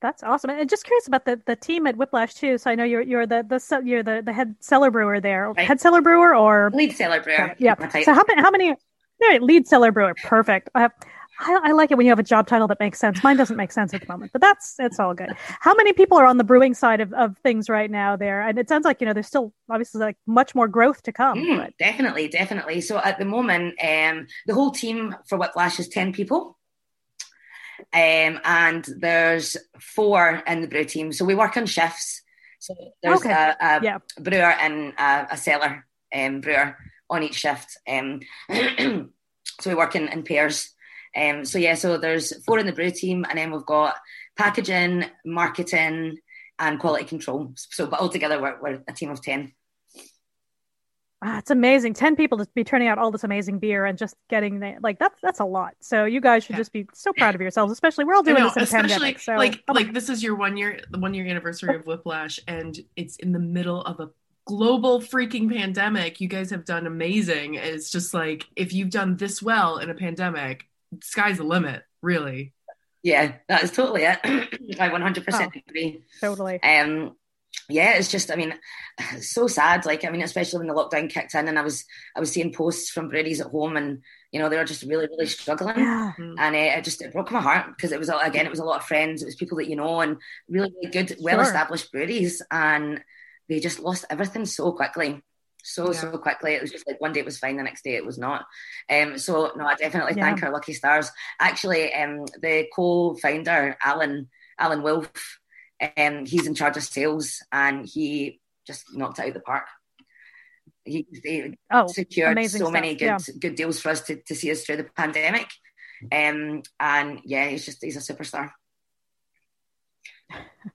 That's awesome. And just curious about the, the team at Whiplash too. So I know you're you're the the you're the, the head cellar brewer there, Right. head cellar brewer, or Lead cellar brewer. yeah. So how many how many? All right, lead cellar brewer, perfect. I, have, I I like it when you have a job title that makes sense. Mine doesn't make sense at the moment, but that's it's all good. How many people are on the brewing side of, of things right now there? And it sounds like you know there's still obviously like much more growth to come. Mm, definitely, definitely. So at the moment, um, the whole team for Whiplash is 10 people. Um, and there's four in the brew team. So we work on shifts. So there's Okay. a, a Yeah. brewer and a, a cellar um, brewer on each shift. Um, so we work in, in pairs. Um, so yeah, so there's four in the brew team, and then we've got packaging, marketing, and quality control. So, but altogether, we're, we're a team of 10. ah, it's amazing. Ten people to be turning out all this amazing beer and just getting the, like that's that's a lot. So you guys should Yeah. just be so proud of yourselves. Especially we're all doing know, this in a especially pandemic. So like oh like this is your one year the one year anniversary of Whiplash, and it's in the middle of a global freaking pandemic. You guys have done amazing. It's just like if you've done this well in a pandemic, sky's the limit, really. Yeah, that is totally it. I 100% Oh. agree. totally. Um, yeah, it's just, I mean, so sad. Like, I mean, especially when the lockdown kicked in, and I was, I was seeing posts from breweries at home, and you know, they were just really, really struggling. Yeah. Mm. And uh, it just it broke my heart because it was again, it was a lot of friends, it was people that you know, and really, really good, well-established breweries, and they just lost everything so quickly, so Yeah. so quickly. It was just like one day it was fine, the next day it was not. Um, so no, I definitely Yeah. thank our lucky stars. Actually, um, the co-founder Alan Alan Wolf, um, he's in charge of sales, and he just knocked it out of the park. He, he Oh, secured so stuff, many good yeah. good deals for us to, to see us through the pandemic. Um, and yeah, he's just he's a superstar.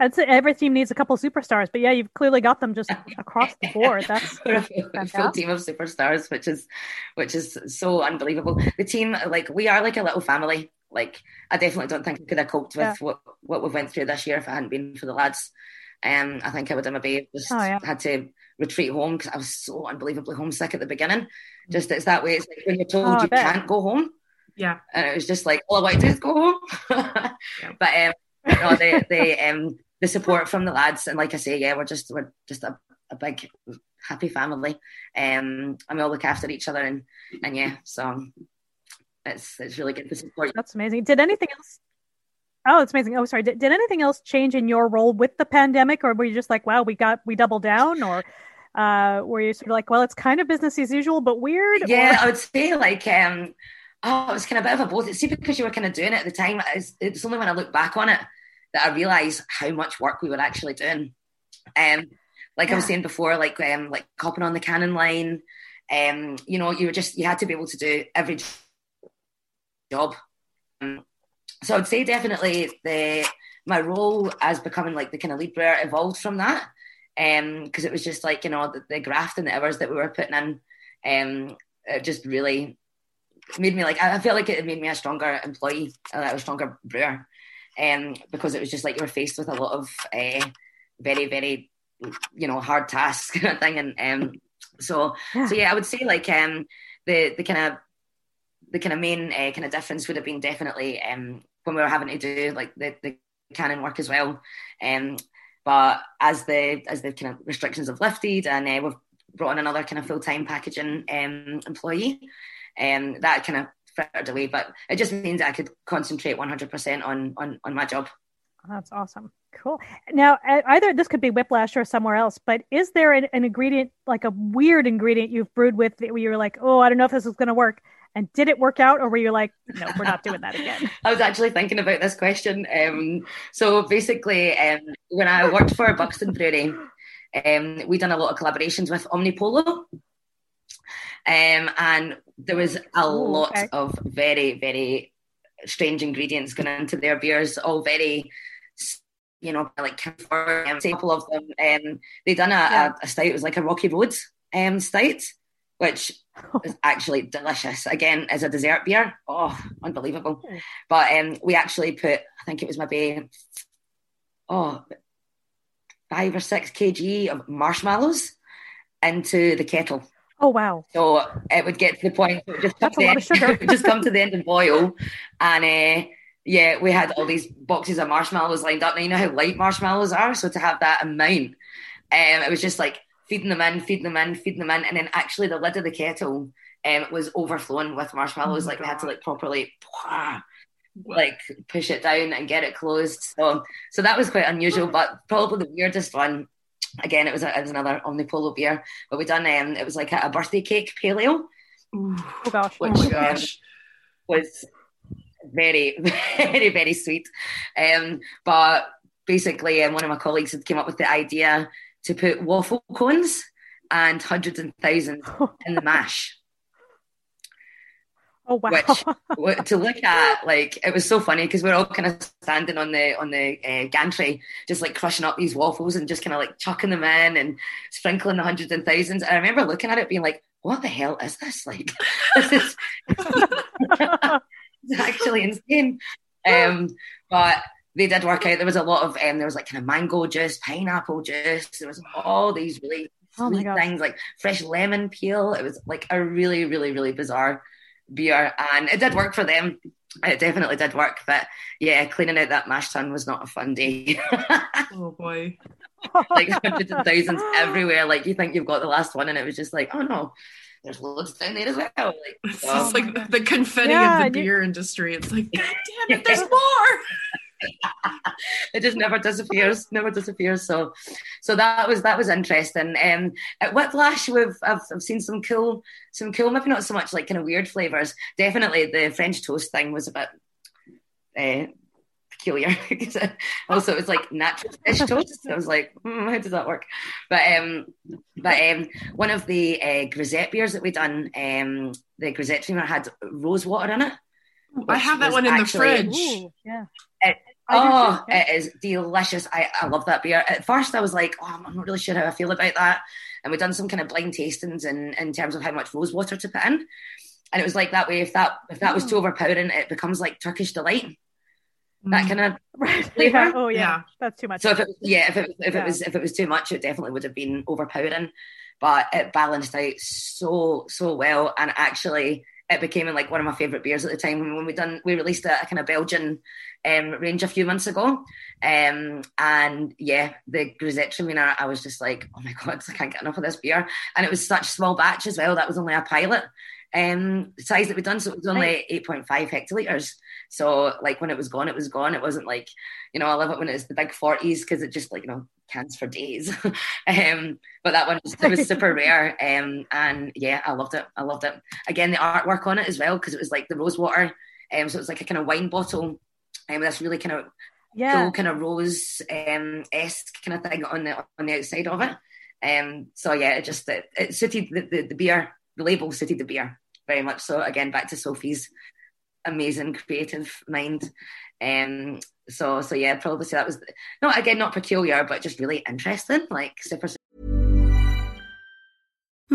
I'd say every team needs a couple superstars, but yeah, you've clearly got them just across the board. That's a full- a full fantastic. team of superstars, which is which is so unbelievable. The team, like we are like a little family. Like I definitely don't think I could have coped with Yeah. what what we went through this year if it hadn't been for the lads. Um, I think I would have maybe just Oh, yeah. had to retreat home because I was so unbelievably homesick at the beginning. Just it's that way. It's like when you're told Oh, you bet. can't go home. Yeah. and it was just like all I want to do is go home. But um, no, the the um the support from the lads, and like I say, yeah, we're just we're just a, a big happy family, um, and we all look after each other, and and yeah, so it's it's really good to support. that's amazing. Did anything else? Oh, it's amazing. Oh, sorry. Did, did anything else change in your role with the pandemic, or were you just like, wow, we got we doubled down, or uh, were you sort of like, well, it's kind of business as usual, but weird? Yeah, Or- I would say like um, oh, it was kind of a bit of a both. See, because you were kind of doing it at the time, it's, it's only when I look back on it that I realise how much work we were actually doing. Um, like I was saying before, like um, like hopping on the canning line, um, you know, you were just you had to be able to do every job. Um, so I'd say definitely the my role as becoming like the kind of lead brewer evolved from that. Um, because it was just like you know the, the graft and the hours that we were putting in, um, it just really made me like I feel like it made me a stronger employee, uh, a stronger brewer, um, because it was just like you were faced with a lot of uh, very very you know hard tasks kind of thing, and um, so Yeah. so yeah, I would say like um the the kind of the kind of main uh, kind of difference would have been definitely um when we were having to do like the the canning work as well, um. but as the as the kind of restrictions have lifted and uh, we've brought in another kind of full time packaging um, employee, um, that kind of frittered away. But it just means I could concentrate 100% on on on my job. That's awesome. Cool. Now, either this could be whiplash or somewhere else, but is there an, an ingredient, like a weird ingredient you've brewed with that where you were like, oh, I don't know if this is going to work? And did it work out, or were you like, no, we're not doing that again? I was actually thinking about this question. Um, so basically, um, when I worked for Buxton Brewery, um, we done a lot of collaborations with Omnipollo. Um, and there was a Ooh, lot okay. of very, very strange ingredients going into their beers, all very you know, like a couple of them. Um, they done a, yeah. a, a stout. It was like a Rocky Roads um, stout, which is actually delicious. Again, as a dessert beer, oh, unbelievable. Hmm. But um, we actually put, I think it was maybe, oh, five or six kg of marshmallows into the kettle. Oh wow! So it would get to the point. It would just That's a lot of sugar. just come to the end and boil, and uh, yeah, we had all these boxes of marshmallows lined up. Now you know how light marshmallows are, so to have that amount, um, it was just like feeding them in, feeding them in, feeding them in, and then actually the lid of the kettle um, was overflowing with marshmallows. Oh like God. we had to like properly. like push it down and get it closed. So so that was quite unusual, but probably the weirdest one. Again, it was a, it was another Omnipollo beer, but we done um it was like a, a birthday cake pale ale. Oh gosh! Which, oh my gosh! was very, very, very sweet. Um, but basically, um, one of my colleagues had came up with the idea to put waffle cones and hundreds and thousands in the mash. Oh wow! Which to look at, like it was so funny because we are all kind of standing on the on the uh, gantry, just like crushing up these waffles and just kind of like chucking them in and sprinkling the hundreds and thousands. And I remember looking at it, being like, "What the hell is this? Like, this is." actually insane. Um, but they did work out. There was a lot of um, there was like kind of mango juice, pineapple juice. There was all these really oh sweet things like fresh lemon peel. It was like a really, really, really bizarre beer, and it did work for them. It definitely did work, but yeah, cleaning out that mash tun was not a fun day. oh boy, like hundreds and thousands everywhere. Like you think you've got the last one, and it was just like, oh no, there's loads down there as well. Like, it's um, like the confetti yeah, of the beer industry. It's like, God damn it, there's more. it just never disappears, never disappears. So, so that was that was interesting. Um, at Whiplash, we've I've, I've seen some cool, some cool, maybe not so much like kind of weird flavors. Definitely the French toast thing was a bit uh, peculiar because also it was like natural fish toast. I was like, mm, how does that work? But um, but um, one of the uh, grisette beers that we done, um, the grisette Traminer had rose water in it. I have that one in actually, the fridge. Ooh, yeah. It, oh, it is delicious. I, I love that beer. At first, I was like, oh, I'm not really sure how I feel about that. And we done some kind of blind tastings in, in terms of how much rose water to put in. And it was like that way. If that if that was too overpowering, it becomes like Turkish delight that mm. kind of right. Yeah. Oh yeah. yeah. that's too much. So if it, yeah, if it if yeah. it was if it was too much, it definitely would have been overpowering. But it balanced out so so well, and actually, it became like one of my favorite beers at the time when we done we released a, a kind of Belgian um, range a few months ago. Um, and yeah, the Gewürztraminer, I was just like, oh my god, I can't get enough of this beer. And it was such small batch as well. That was only a pilot um, size that we'd done. So it was only right. 8.5 hectoliters. So like when it was gone, it was gone. It wasn't like, you know, I love it when it's the big 40s because it just like, you know, cans for days. um, but that one was, it was super rare. Um, and yeah, I loved it. I loved it. Again, the artwork on it as well, because it was like the rose water. Um, so it was like a kind of wine bottle. And um, this really kind of yeah. cool kind of rose um esque kind of thing on the on the outside of it. Um, so yeah, it just it, it suited the, the, the beer the label suited the beer very much so. Again, back to Sophie's amazing creative mind. Um, so so yeah, probably say that was not again not peculiar, but just really interesting, like super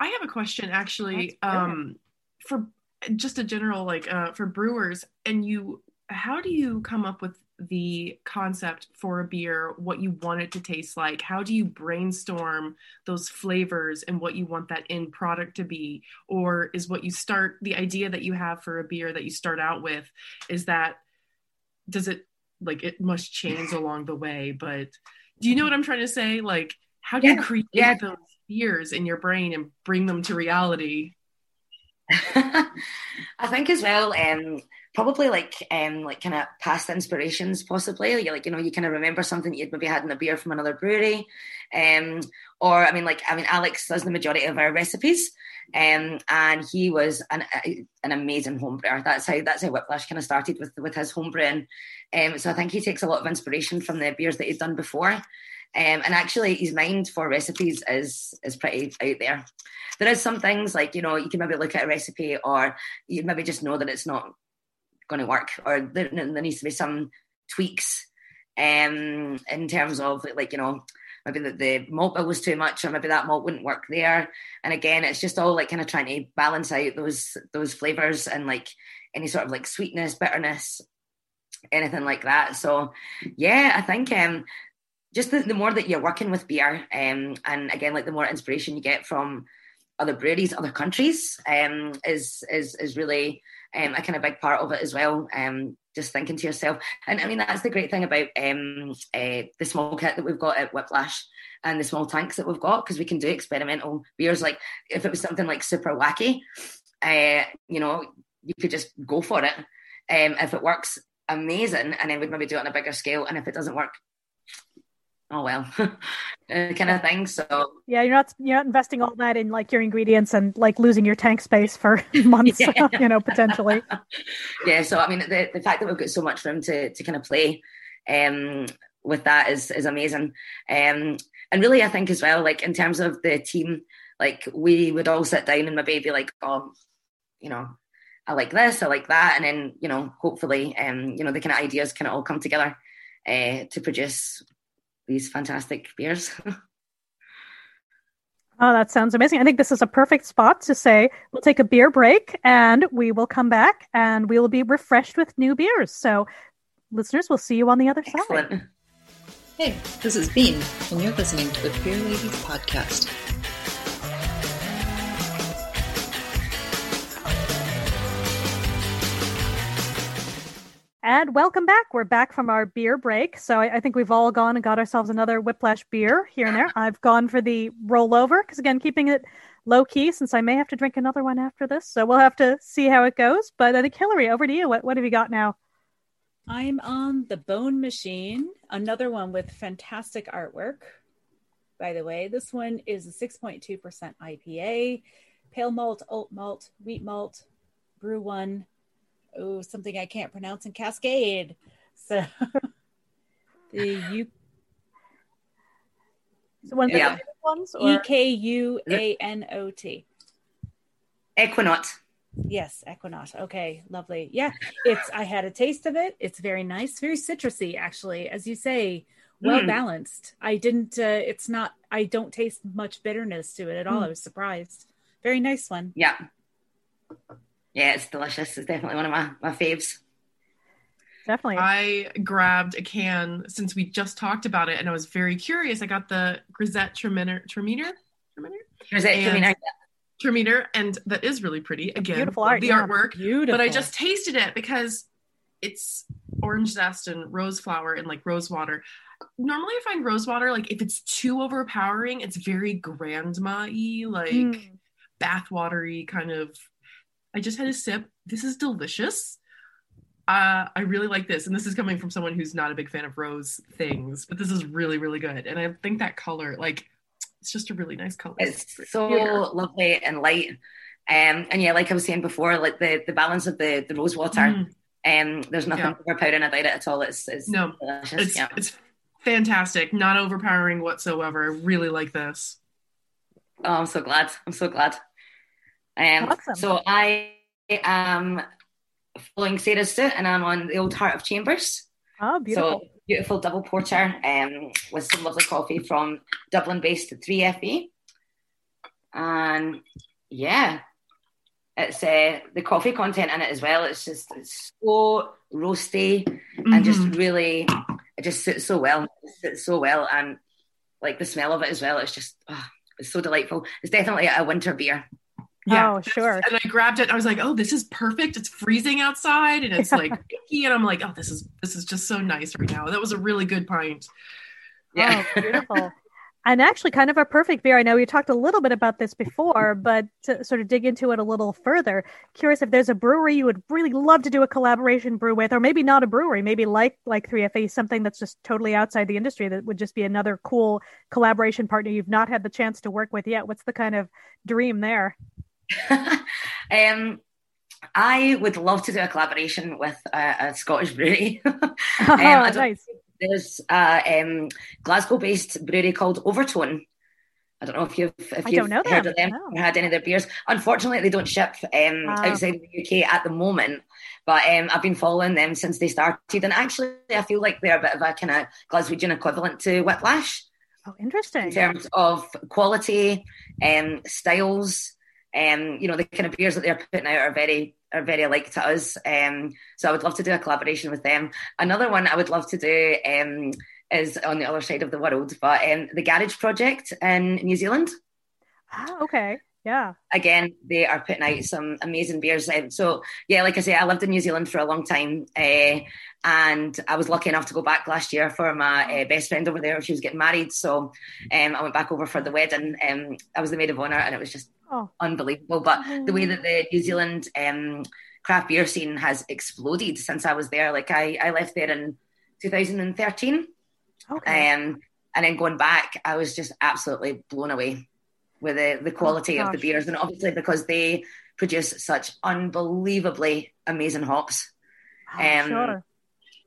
I have a question actually um for just a general like uh for brewers and you how do you come up with the concept for a beer what you want it to taste like? How do you brainstorm those flavors and what you want that end product to be? Or is what you start the idea that you have for a beer that you start out with is that does it like it must change along the way but do you know what i'm trying to say? Like how do you create yeah. those fears in your brain and bring them to reality I think as well, um, probably like um, like kind of past inspirations, possibly. You like you know you kind of remember something you'd maybe had in a beer from another brewery, um, or I mean like I mean Alex does the majority of our recipes, um, and he was an an amazing homebrewer. That's how that's how Whiplash kind of started with with his homebrewing. Um, so I think he takes a lot of inspiration from the beers that he's done before. Um, and actually, his mind for recipes is is pretty out there. There is some things like you know you can maybe look at a recipe, or you maybe just know that it's not going to work, or there, there needs to be some tweaks um, in terms of like you know maybe the, the malt bill was too much, or maybe that malt wouldn't work there. And again, it's just all like kind of trying to balance out those those flavors and like any sort of like sweetness, bitterness, anything like that. So yeah, I think um just the, the more that you're working with beer, um, and again, like the more inspiration you get from other breweries, other countries, um, is is is really um, a kind of big part of it as well. Um, just thinking to yourself, and I mean that's the great thing about um, uh, the small kit that we've got at Whiplash and the small tanks that we've got because we can do experimental beers. Like if it was something like super wacky, uh, you know, you could just go for it. Um, if it works, amazing, and then we'd maybe do it on a bigger scale. And if it doesn't work, oh well, uh, kind of thing. So Yeah, you're not you're not investing all that in like your ingredients and like losing your tank space for months, Yeah. you know, potentially. yeah, so I mean, the, the fact that we've got so much room to to kind of play um, with that is is amazing. Um, and really, I think as well, like in terms of the team, like we would all sit down and maybe be like, oh, you know, I like this, I like that, and then you know, hopefully, um, you know, the kind of ideas kind of all come together uh, to produce these fantastic beers. Oh, that sounds amazing. I think this is a perfect spot to say we'll take a beer break and we will come back and we will be refreshed with new beers. So, listeners, we'll see you on the other side. Hey, this is Bean, and you're listening to the Beer Ladies Podcast. And welcome back. We're back from our beer break. So I, I, think we've all gone and got ourselves another Whiplash beer here and there. I've gone for the rollover because, again, keeping it low key since I may have to drink another one after this. So we'll have to see how it goes. But I think, Hillary, over to you. What, what have you got now? I'm on the Bone Machine, another one with fantastic artwork. By the way, this one is a 6.2% IPA, pale malt, oat malt, wheat malt, Bru-1, oh something I can't pronounce in Cascade. So the U. So one of the yeah. ones E K U A N O T. Ekuanot. Yes, Ekuanot. Okay, lovely. Yeah, it's. I had a taste of it. It's very nice, very citrusy, actually, as you say. Well mm. balanced. I didn't. Uh, it's not. I don't taste much bitterness to it at all. Mm. I was surprised. Very nice one. Yeah yeah, it's delicious. It's definitely one of my, my faves. Definitely. I grabbed a can since we just talked about it and I was very curious. I got the Grisette Traminer. Traminer? Traminer? Grisette Traminer. Traminer. And that is really pretty. Again, beautiful art. The yeah. artwork. Beautiful. But I just tasted it because it's orange zest and rose flower and like rose water. Normally I find rose water, like if it's too overpowering, it's very grandma-y, like mm. bath watery kind of I just had a sip. This is delicious. Uh, I really like this, and this is coming from someone who's not a big fan of rose things, but this is really, really good. And I think that color, like, it's just a really nice color. It's so lovely and light. Um, and yeah, like I was saying before, like the the balance of the the rose water. Mm. Um, there's nothing yeah. overpowering about it at all. It's, it's no, delicious. It's, yeah. it's fantastic, not overpowering whatsoever. I really like this. Oh, I'm so glad. I'm so glad. Um, awesome. So I am following Sarah's suit and I'm on the Old Heart of Chambers. Oh, beautiful. So beautiful double porter um, with some lovely coffee from Dublin based 3FE. And yeah, it's uh, the coffee content in it as well. It's just it's so roasty mm-hmm. and just mm-hmm. really, it just sits so well. It sits so well. And like the smell of it as well. It's just, oh, it's so delightful. It's definitely a winter beer. Yeah, oh, sure. And I grabbed it. I was like, "Oh, this is perfect. It's freezing outside, and it's like icky." And I'm like, "Oh, this is this is just so nice right now." That was a really good pint. Oh, yeah, oh, beautiful. and actually, kind of a perfect beer. I know we talked a little bit about this before, but to sort of dig into it a little further, curious if there's a brewery you would really love to do a collaboration brew with, or maybe not a brewery, maybe like like 3FE, something that's just totally outside the industry that would just be another cool collaboration partner you've not had the chance to work with yet. What's the kind of dream there? um, I would love to do a collaboration with a, a Scottish brewery. um, oh, nice. There's a um, Glasgow-based brewery called Overtone. I don't know if you've if you've heard them. of them no. or had any of their beers. Unfortunately, they don't ship um, ah. outside of the UK at the moment. But um, I've been following them since they started, and actually, I feel like they're a bit of a kind of Glaswegian equivalent to Whiplash. Oh, interesting! In terms of quality, um, styles, um, you know, the kind of beers that they're putting out are very are very alike to us. Um, so I would love to do a collaboration with them. Another one I would love to do um, is on the other side of the world, but um, the Garage Project in New Zealand. Ah, okay. Yeah. Again, they are putting out some amazing beers. Um, so yeah, like I say, I lived in New Zealand for a long time, uh, and I was lucky enough to go back last year for my uh, best friend over there. She was getting married, so um, I went back over for the wedding. Um, I was the maid of honor, and it was just oh. unbelievable. But oh. the way that the New Zealand um, craft beer scene has exploded since I was there, like I, I left there in 2013. Okay. Um, and then going back, I was just absolutely blown away with the, the quality oh, of the beers. And obviously, because they produce such unbelievably amazing hops. Oh, um, sure.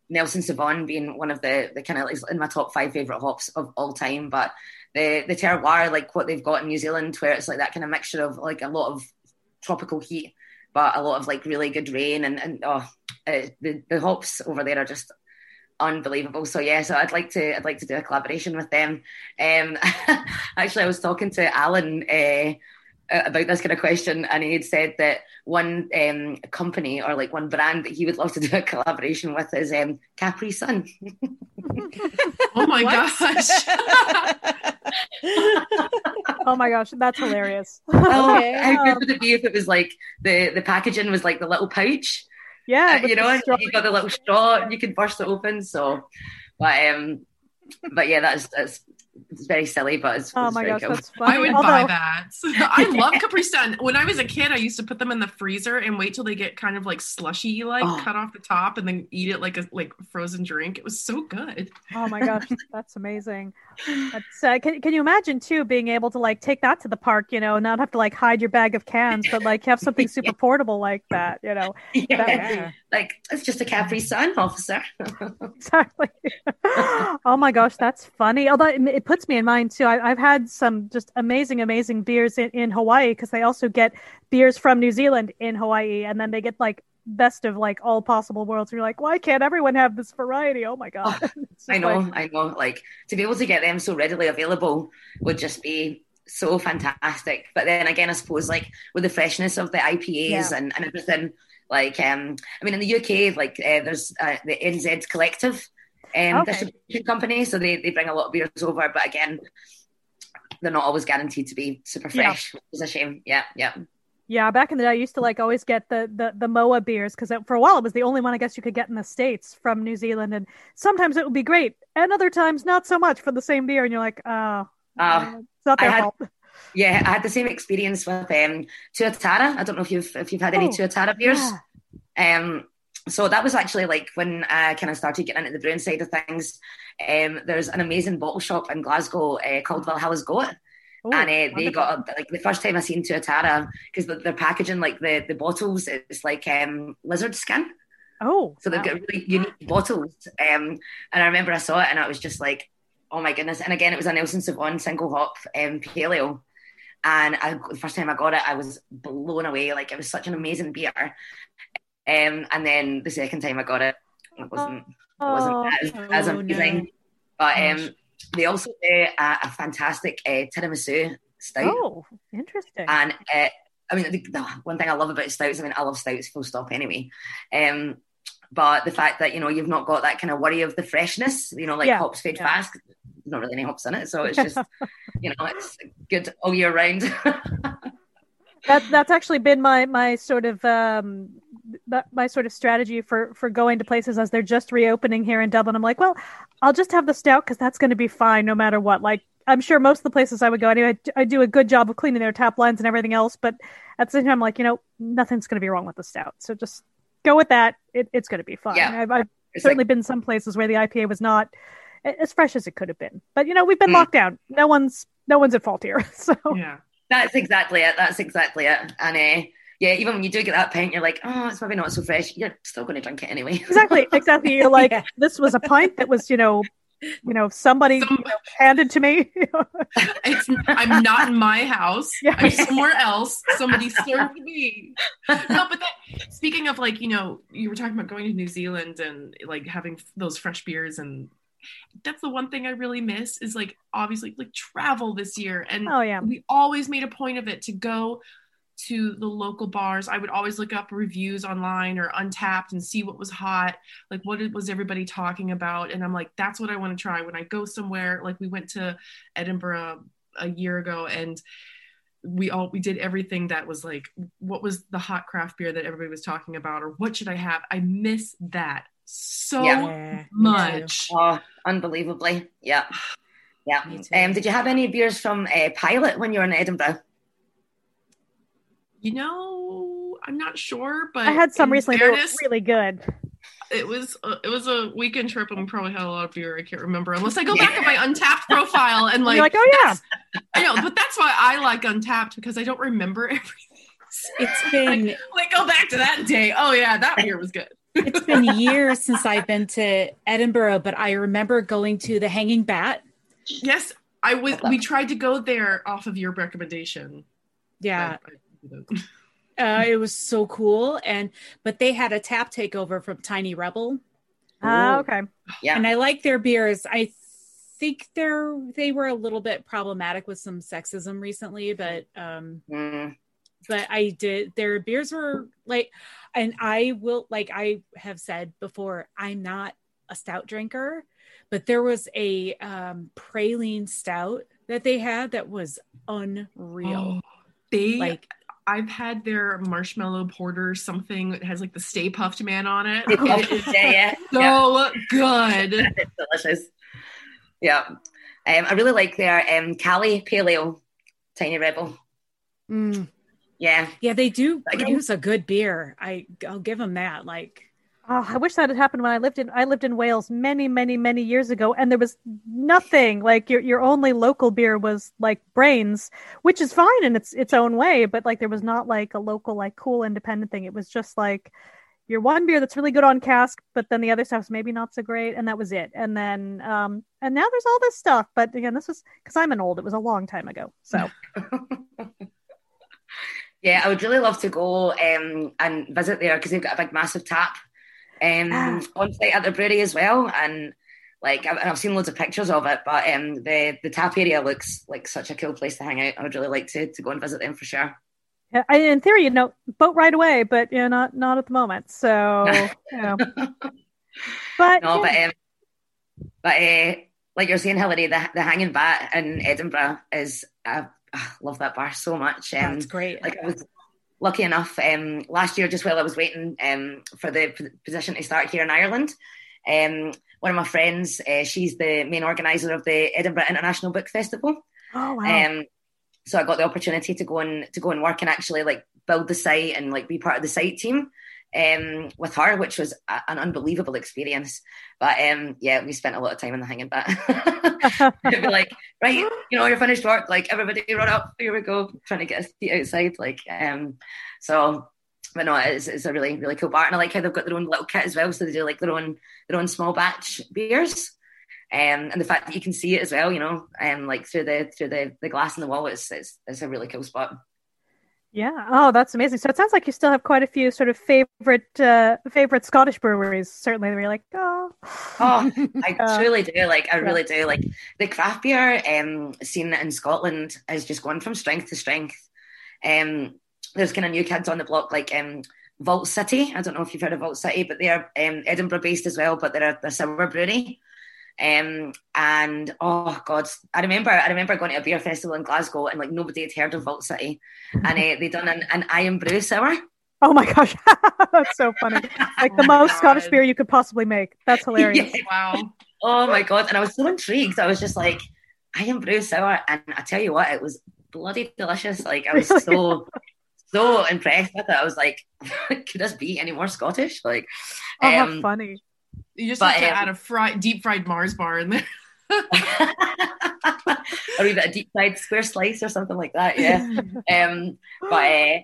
Nelson Sauvin being one of the, the kind of like in my top five favorite hops of all time. But the the terroir, like what they've got in New Zealand, where it's like that kind of mixture of like a lot of tropical heat, but a lot of like really good rain, and and oh, uh, the the hops over there are just unbelievable. So yeah, so I'd like to I'd like to do a collaboration with them. Um, actually, I was talking to Alan. Uh, about this kind of question, and he had said that one um, company or like one brand that he would love to do a collaboration with is um, Capri Sun. oh my gosh! Oh my gosh, that's hilarious. Oh, how good would it be if it was like the the packaging was like the little pouch? Yeah, Uh, you know, and you got the little straw, and you can burst it open. So, but um, but yeah, that's that's it's very silly, but it's, Oh my very gosh, cool. that's funny. I would buy that. I love Capri Sun. When I was a kid, I used to put them in the freezer and wait till they get kind of like slushy, like Oh. cut off the top, and then eat it like a like frozen drink. It was so good. Oh my gosh, that's amazing. That's, uh, can, can you imagine too being able to like take that to the park, you know, not have to like hide your bag of cans, but like have something super portable like that, you know? That Yeah. be Like it's just a Capri Sun, officer. exactly. oh my gosh, that's funny. Although it, it puts me in mind too. I, I've had some just amazing, amazing beers in, in Hawaii because they also get beers from New Zealand in Hawaii, and then they get like best of like all possible worlds. And you're like, why can't everyone have this variety? Oh my god! It's I know, like- I know. Like to be able to get them so readily available would just be so fantastic. But then again, I suppose like with the freshness of the IPAs Yeah. and, and everything, like um, I mean, in the UK, like uh, there's uh, the NZ Collective um, Okay. distribution company, so they they bring a lot of beers over. But again, they're not always guaranteed to be super Yeah. fresh, which is a shame. Yeah, yeah. Yeah, back in the day, I used to like always get the the, the Moa beers because for a while it was the only one I guess you could get in the states from New Zealand, and sometimes it would be great, and other times not so much for the same beer, and you're like, oh, Uh, it's not their had- fault. Yeah, I had the same experience with um, Tuatara. I don't know if you've if you've had any Oh, Tuatara beers. yeah. Um, so that was actually like when I kind of started getting into the brewing side of things. Um, there's an amazing bottle shop in Glasgow uh, called Valhalla's Goat. And uh, they got a, like the first time I seen Tuatara because they're packaging like the the bottles. It's like um, lizard skin, Oh, so they've wow. got really unique bottles. Um, and I remember I saw it and I was just like, oh my goodness! And again, it was a Nelson Sauvin single hop um, pale ale. And I, the first time I got it, I was blown away. Like it was such an amazing beer. Um, and then the second time I got it, it wasn't it wasn't Oh, as, as oh, amazing. no. But um, they also do a, a fantastic uh, tiramisu stout. Oh, interesting. And uh, I mean, the, the one thing I love about stouts, I mean, I love stouts full stop anyway. Um, but the fact that, you know, you've not got that kind of worry of the freshness, you know, like Yeah, hops fade yeah. fast, there's not really any hops in it. So it's just, you know, it's good all year round. that that's actually been my my sort of um that, my sort of strategy for for going to places as they're just reopening here in Dublin. I'm like, well, I'll just have the stout because that's going to be fine no matter what. Like I'm sure most of the places I would go anyway, I, I do a good job of cleaning their tap lines and everything else. But at the same time, I'm like, you know, nothing's going to be wrong with the stout. So just go with that. It, it's going to be fine. Yeah. I've, I've certainly like- been some places where the IPA was not as fresh as it could have been. But you know, we've been Mm. locked down. No one's no one's at fault here. So Yeah. That's exactly it. That's exactly it. And uh, yeah, even when you do get that pint, you're like, oh, it's maybe not so fresh. You're still going to drink it anyway. exactly exactly you're like Yeah. this was a pint that was you know you know somebody Some- you know, handed to me It's, I'm not in my house. Yeah. I'm somewhere else. Somebody served me. No, but that, speaking of like, you know, you were talking about going to New Zealand and like having those fresh beers and that's the one thing I really miss is like obviously like travel this year and oh yeah we always made a point of it to go to the local bars. I would always look up reviews online or Untappd and see what was hot, like what was everybody talking about. And I'm like, that's what I want to try when I go somewhere. Like we went to Edinburgh a year ago and we all we did everything that was like what was the hot craft beer that everybody was talking about or what should I have? I miss that so Yeah. Yeah, me too. much. Oh, unbelievably. Yeah. Yeah. Um, did you have any beers from uh, Pilot when you were in Edinburgh? You know, I'm not sure, but i had some in recently that were really good. it was uh, it was a weekend trip and we probably had a lot of beer i can't remember unless i go back at my Untappd profile and like, you're like oh yeah. i know but that's why i like Untappd because i don't remember everything. It's been like go back to that day. Oh yeah that beer was good. It's been years since I've been to Edinburgh, but I remember going to the Hanging Bat. yes i was we tried to go there off of your recommendation. Yeah, I- I- uh, it was so cool. And but they had a tap takeover from Tiny Rebel, Ah, Ooh. okay Yeah. and I like their beers. I think they're they were a little bit problematic with some sexism recently, but um, Mm. but I did their beers were like, and I will like I have said before, I'm not a stout drinker, but there was a um praline stout that they had that was unreal. Oh, they Like I've had their marshmallow porter something that has like the Stay Puft Man on it. Stay It Puft, yeah, yeah, so good. It's delicious. Yeah. Um, I really like their um, Cali Pale Ale Tiny Rebel. Mm. Yeah. Yeah, they do Again- produce a good beer. I I'll give them that. Like Oh, I wish that had happened when I lived in I lived in Wales many, many, many years ago, and there was nothing like your your only local beer was like Brains, which is fine in its its own way, but like there was not like a local like cool independent thing. It was just like your one beer that's really good on cask, but then the other stuff's maybe not so great, and that was it. And then um and now there's all this stuff, but again, this was because I'm an old. It was a long time ago, so Yeah, I would really love to go um, and visit there because they've got a big, massive tap um, Ah. on site at the brewery as well. And like, I've, I've seen loads of pictures of it, but um, the the tap area looks like such a cool place to hang out. I would really like to to go and visit them for sure. yeah, I, in theory, you know, boat right away, but you know, not not at the moment. So you know, but No, yeah. but um, but uh, like you're saying, Hillary, the the Hanging Bat in Edinburgh is I, I love that bar so much. Um, that's great. like I was lucky enough um, last year, just while I was waiting um, for the position to start here in Ireland. Um, one of my friends, uh, she's the main organizer of the Edinburgh International Book Festival. oh wow, Um, so I got the opportunity to go and to go and work and actually like build the site and like be part of the site team um, with her, which was a, an unbelievable experience. But um, yeah, we spent a lot of time in the Hanging Bat. It'd be like, right, you know, you're finished work, like everybody run up, here we go, trying to get a seat outside. Like, um, so but no, it's, it's a really, really cool bar. And I like how they've got their own little kit as well. So they do like their own their own small batch beers. Um, and the fact that you can see it as well, you know, um, like through the through the, the glass in the wall, it's, it's it's a really cool spot. Yeah. Oh, that's amazing. So it sounds like you still have quite a few sort of favorite uh, favorite Scottish breweries. Certainly, where you're like, oh, Oh, I Uh, truly do. Like, I really do. Like, the craft beer um, scene in Scotland is just going from strength to strength. Um, there's kind of new kids on the block, like um, Vault City. I don't know if you've heard of Vault City, but they're um, Edinburgh based as well, but they're a, they're a sour brewery. Um, and oh god, I remember I remember going to a beer festival in Glasgow and like nobody had heard of Vault City, and uh, they done an, an Irn-Bru sour. oh my gosh, that's so funny. Like the Oh most Scottish beer you could possibly make. That's hilarious. Yeah. Wow. Oh my god! And I was so intrigued. I was just like, Irn-Bru sour, and I tell you what, it was bloody delicious. Like I was so so impressed with it. I was like, could this be any more Scottish? Like, Oh, how um, funny. You just But, have to um, add a fried, deep fried Mars bar in there. or even a deep fried square slice or something like that. Yeah. um, but uh,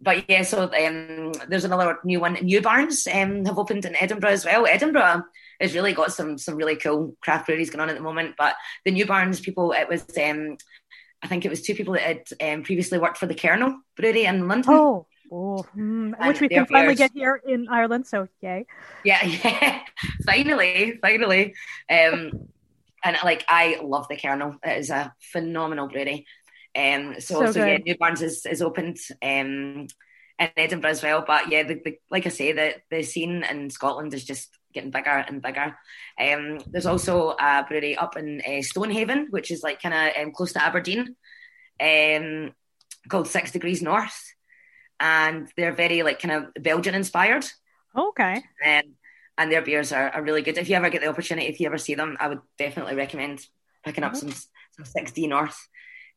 but yeah, so um, there's another new one. New Barns um, have opened in Edinburgh as well. Edinburgh has really got some some really cool craft breweries going on at the moment. But the New Barns people, it was um, I think it was two people that had um, previously worked for the Kernel Brewery in London. Oh, oh mm, which we can finally get here in Ireland. So yay. Yeah, yeah. finally, finally. Um, and like I love the Kernel. It is a phenomenal brewery. Um, so So so, yeah. New Barns is, is opened um in Edinburgh as well. But yeah, the, the, like I say, the the scene in Scotland is just getting bigger and bigger. Um, there's also a brewery up in uh, Stonehaven, which is like kind of um, close to Aberdeen, um, called Six Degrees North, and they're very like kind of Belgian inspired. Okay. Um, and their beers are, are really good. If you ever get the opportunity, if you ever see them, I would definitely recommend picking up some some Six D North.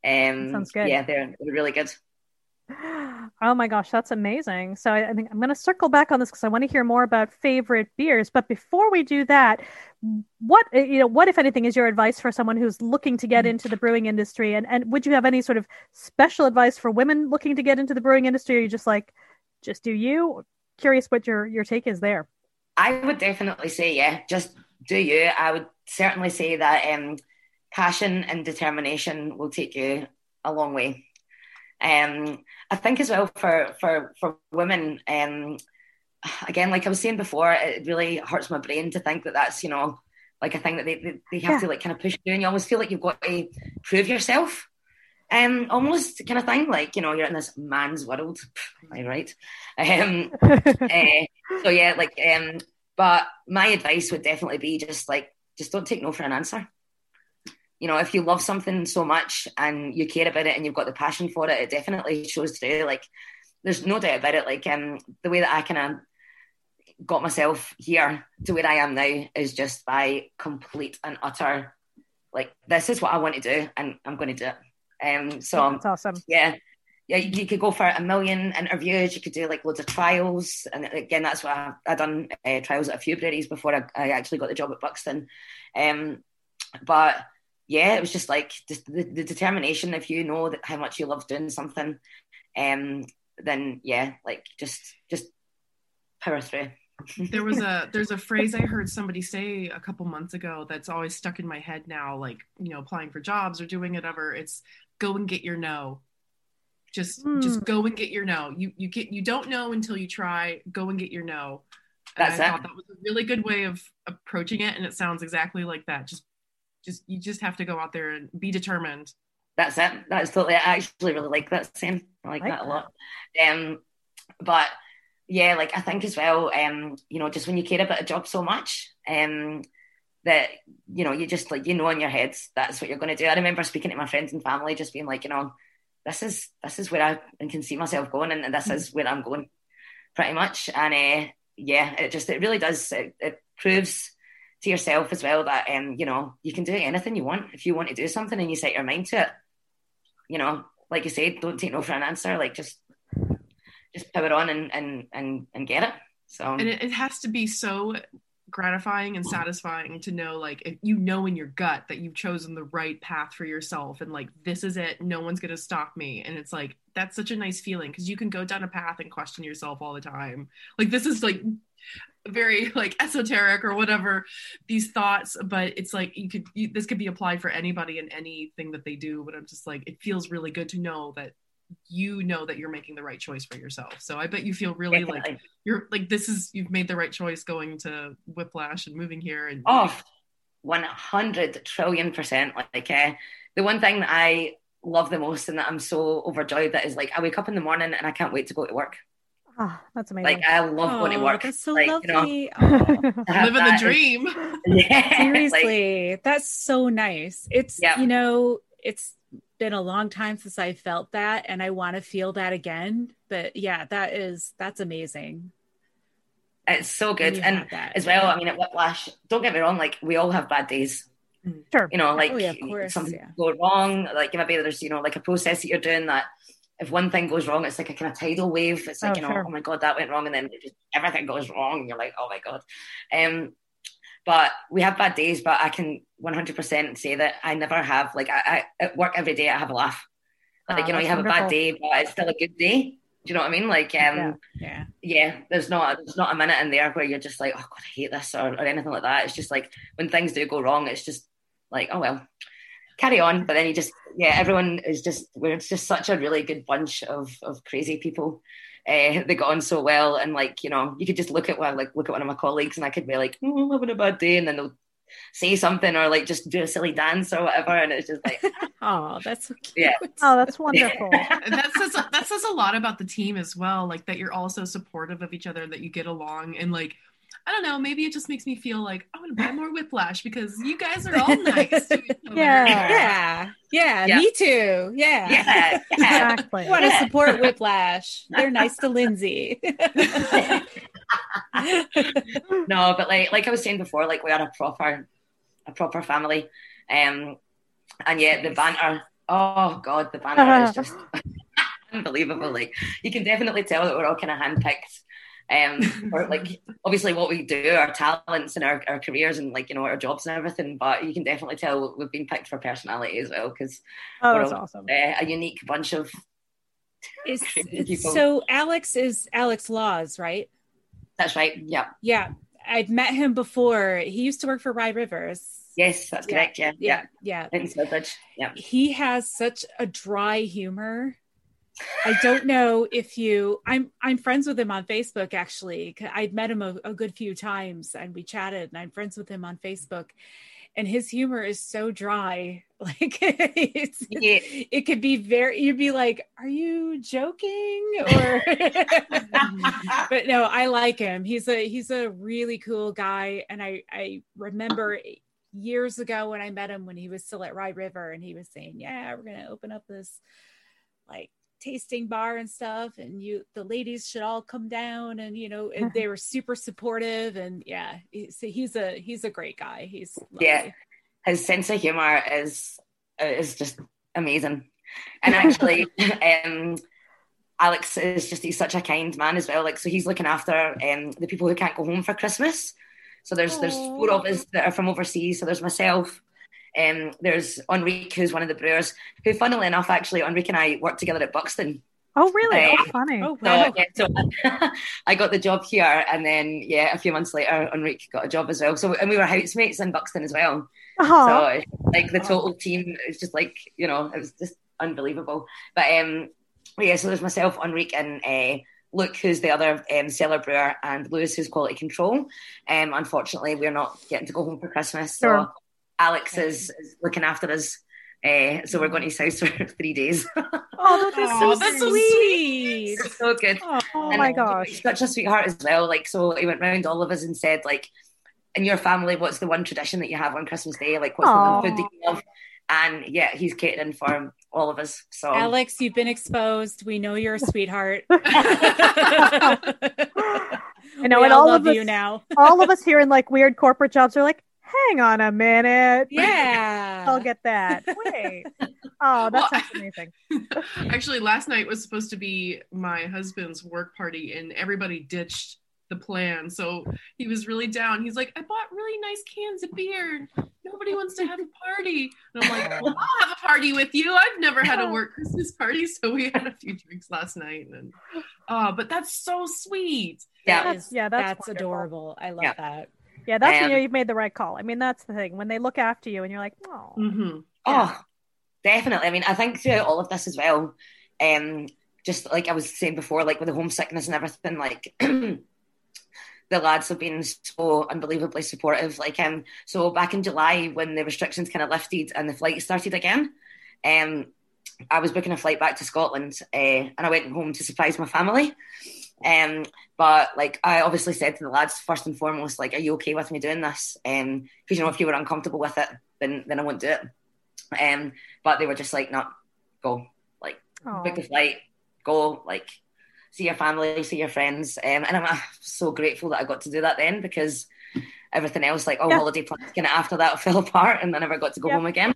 Um, Sounds good. Yeah, they're, they're really good. Oh my gosh, that's amazing. So I, I think I'm going to circle back on this because I want to hear more about favorite beers. But before we do that, what uh, you know, what if anything is your advice for someone who's looking to get into the brewing industry? And and would you have any sort of special advice for women looking to get into the brewing industry? Or are you just like, just do you? Curious what your your take is there. I would definitely say, yeah, just do you. I would certainly say that um, passion and determination will take you a long way. Um, I think as well for for for women, um, again, like I was saying before, it really hurts my brain to think that that's you know like a thing that they they, they have Yeah. to like kind of push through, and you always feel like you've got to prove yourself. Um, almost kind of thing, like you know, you're in this man's world. Am I right? Um, uh, so yeah, like um, but my advice would definitely be just like just don't take no for an answer. You know, if you love something so much and you care about it and you've got the passion for it, it definitely shows through. Like, there's no doubt about it. Like, um, the way that I kind of got myself here to where I am now is just by complete and utter, like, this is what I want to do and I'm going to do it. Um, so That's awesome. yeah, yeah, you could go for a million interviews. You could do like loads of trials, and again, that's what I, I done uh, trials at a few breweries before I, I, actually got the job at Buxton. Um, but yeah, it was just like just the, the determination. If you know that how much you love doing something, um, then yeah, like just just power through. there was a there's a phrase I heard somebody say a couple months ago that's always stuck in my head now, like you know, applying for jobs or doing whatever. It's go and get your no. Just Hmm. just go and get your no. You you get you don't know until you try. Go and get your no. And That's I it. thought that was a really good way of approaching it, and it sounds exactly like that. Just just you just have to go out there and be determined. That's it. That's totally. I actually really like that saying. I like, Like that a lot. Um, but yeah, like I think as well. Um, you know, just when you care about a job so much, um, that you know, you just like you know in your head that's what you're going to do. I remember speaking to my friends and family, just being like, you know, this is this is where I can see myself going, and this is where I'm going, pretty much. And uh, yeah, it just it really does. It, it proves to yourself as well that um, you know, you can do anything you want if you want to do something and you set your mind to it you know, like you said, don't take no for an answer. Like just just power on and and and, and get it. So and it, it has to be so gratifying and satisfying to know like you know in your gut that you've chosen the right path for yourself and like this is it no one's going to stop me and it's like that's such a nice feeling because you can go down a path and question yourself all the time like this is like very like esoteric or whatever these thoughts but it's like you could you, this could be applied for anybody and anything that they do but i'm just like it feels really good to know that you know that you're making the right choice for yourself so i bet you feel really like you're like this is you've made the right choice going to Whiplash and moving here and oh, 100 trillion percent. Like uh, the one thing that I love the most and that I'm so overjoyed that is like I wake up in the morning and I can't wait to go to work. Ah, that's amazing. Like I love going to Oh, work. that's so like, lovely. You know, to have living the that is- dream yeah, like, Seriously, that's so nice. It's Yeah. you know, it's been a long time since I felt that and I want to feel that again. But yeah, that is that's amazing. it's so good. And that. as well, I mean, at Whiplash, don't get me wrong, like we all have bad days. sure. You know, like Oh, yeah, of course, something yeah. go wrong, like maybe there's you know like a process that you're doing that. If one thing goes wrong, it's like a kind of tidal wave. It's like Oh, you know, sure. oh my god, that went wrong, and then just, everything goes wrong, and you're like, oh my god. Um, but we have bad days, but I can 100% say that I never have like I, I at work every day I have a laugh. Like Ah, you know, you that's have a bad day, but it's still a good day. Do you know what I mean? Like um, Yeah. Yeah. yeah, there's not there's not a minute in there where you're just like, oh god, I hate this or, or anything like that. It's just like when things do go wrong, it's just like, oh well, carry on. But then you just yeah, everyone is just we're just such a really good bunch of of crazy people. Uh, they got on so well, and like you know, you could just look at one like look at one of my colleagues, and I could be like, oh, I'm having a bad day, and then they'll say something or like just do a silly dance or whatever, and it's just like, Oh, that's so cute. Yeah. Oh, that's wonderful. That says that says a lot about the team as well like that you're all so supportive of each other that you get along and like I don't know, maybe it just makes me feel like I want to buy more Whiplash because you guys are all nice to each other. Yeah. Yeah. Yeah. Yeah. Me too. Yeah. yeah, yeah. exactly. I want to support Whiplash. They're nice to Lindsay. no, but like like I was saying before, like we are a proper a proper family. Um and yet the banter oh god, the banter is just unbelievable. Like you can definitely tell that we're all kind of handpicked. Um or like obviously what we do, our talents and our, our careers and like, you know, our jobs and everything, but you can definitely tell we've been picked for personality as well because Oh, that's all, awesome. uh, a unique bunch of It's, it's- people. so Alex is Alex Laws, right? that's right. Yeah. Yeah. I've met him before. He used to work for Rye Rivers. Yes, that's Yeah. correct. Yeah. Yeah. Yeah. Sturbridge. Yeah. He has such a dry humor. I don't know if you I'm I'm friends with him on Facebook actually. I'd met him a, a good few times and we chatted and I'm friends with him on Facebook. And his humor is so dry. Like it's Yeah. it could be very you'd be like, Are you joking? Or but no, I like him. He's a he's a really cool guy. And I I remember years ago when I met him when he was still at Rye River and he was saying, Yeah, we're gonna open up this like tasting bar and stuff and you the ladies should all come down and you know and they were super supportive and yeah he's, he's a he's a great guy. He's lovely. yeah his sense of humor is is just amazing. And actually um alex is just he's such a kind man as well. Like so he's looking after um the people who can't go home for christmas. So there's there's four of us that are from overseas. So there's myself um, there's Enrique, who's one of the brewers, who, funnily enough, actually, Enrique and I worked together at Buxton. Oh, really? Uh, oh, funny. Oh, So, wow. yeah, so I got the job here, and then yeah, a few months later, Enrique got a job as well. So, and we were housemates in Buxton as well. Aw. So, like the total team, it was just like you know, it was just unbelievable. But um, yeah, so there's myself, Enrique, and uh, Luke, who's the other um, cellar brewer, and Lewis, who's quality control. Um, unfortunately, we're not getting to go home for Christmas, so Sure. Alex is, is looking after us. Uh, so we're going to his house for three days. Oh, that is so Oh, that's so sweet. sweet. so good. Oh And my gosh. He's such a sweetheart as well. Like, so he went round all of us and said, like, in your family, what's the one tradition that you have on Christmas Day? Like, what's the one food that you love? And yeah, he's catering for all of us. So Alex, you've been exposed. We know you're a sweetheart. I know, we and all all love of us, you now. all of us here in like weird corporate jobs are like, hang on a minute. Yeah. I'll get that. Wait. Oh, that Well, sounds amazing. Actually, last night was supposed to be my husband's work party, and everybody ditched the plan. So he was really down. He's like, I bought really nice cans of beer. Nobody wants to have a party. And I'm like, well, I'll have a party with you. I've never had a work Christmas party. So we had a few drinks last night. And uh, but that's so sweet. yeah, That is- Yeah, that's that's adorable. I love Yeah. that. Yeah, that's when Um, you know you've made the right call. I mean, that's the thing. When they look after you and you're like, oh, hmm Oh, definitely. I mean, I think throughout all of this as well, um, just like I was saying before, like with the homesickness and everything, like the lads have been so unbelievably supportive. Like, um, so back in July when the restrictions kind of lifted and the flight started again, um, I was booking a flight back to Scotland, uh, and I went home to surprise my family. Um, but like I obviously said to the lads first and foremost, like, are you okay with me doing this? Um, because you know if you were uncomfortable with it, then then I wouldn't do it. Um, but they were just like, no, go, like, oh. book the flight, go, like, see your family, see your friends. Um, and I'm uh, so grateful that I got to do that then because everything else, like all Yeah. holiday plans, kind of after that fell apart, and I never got to go Yeah. home again.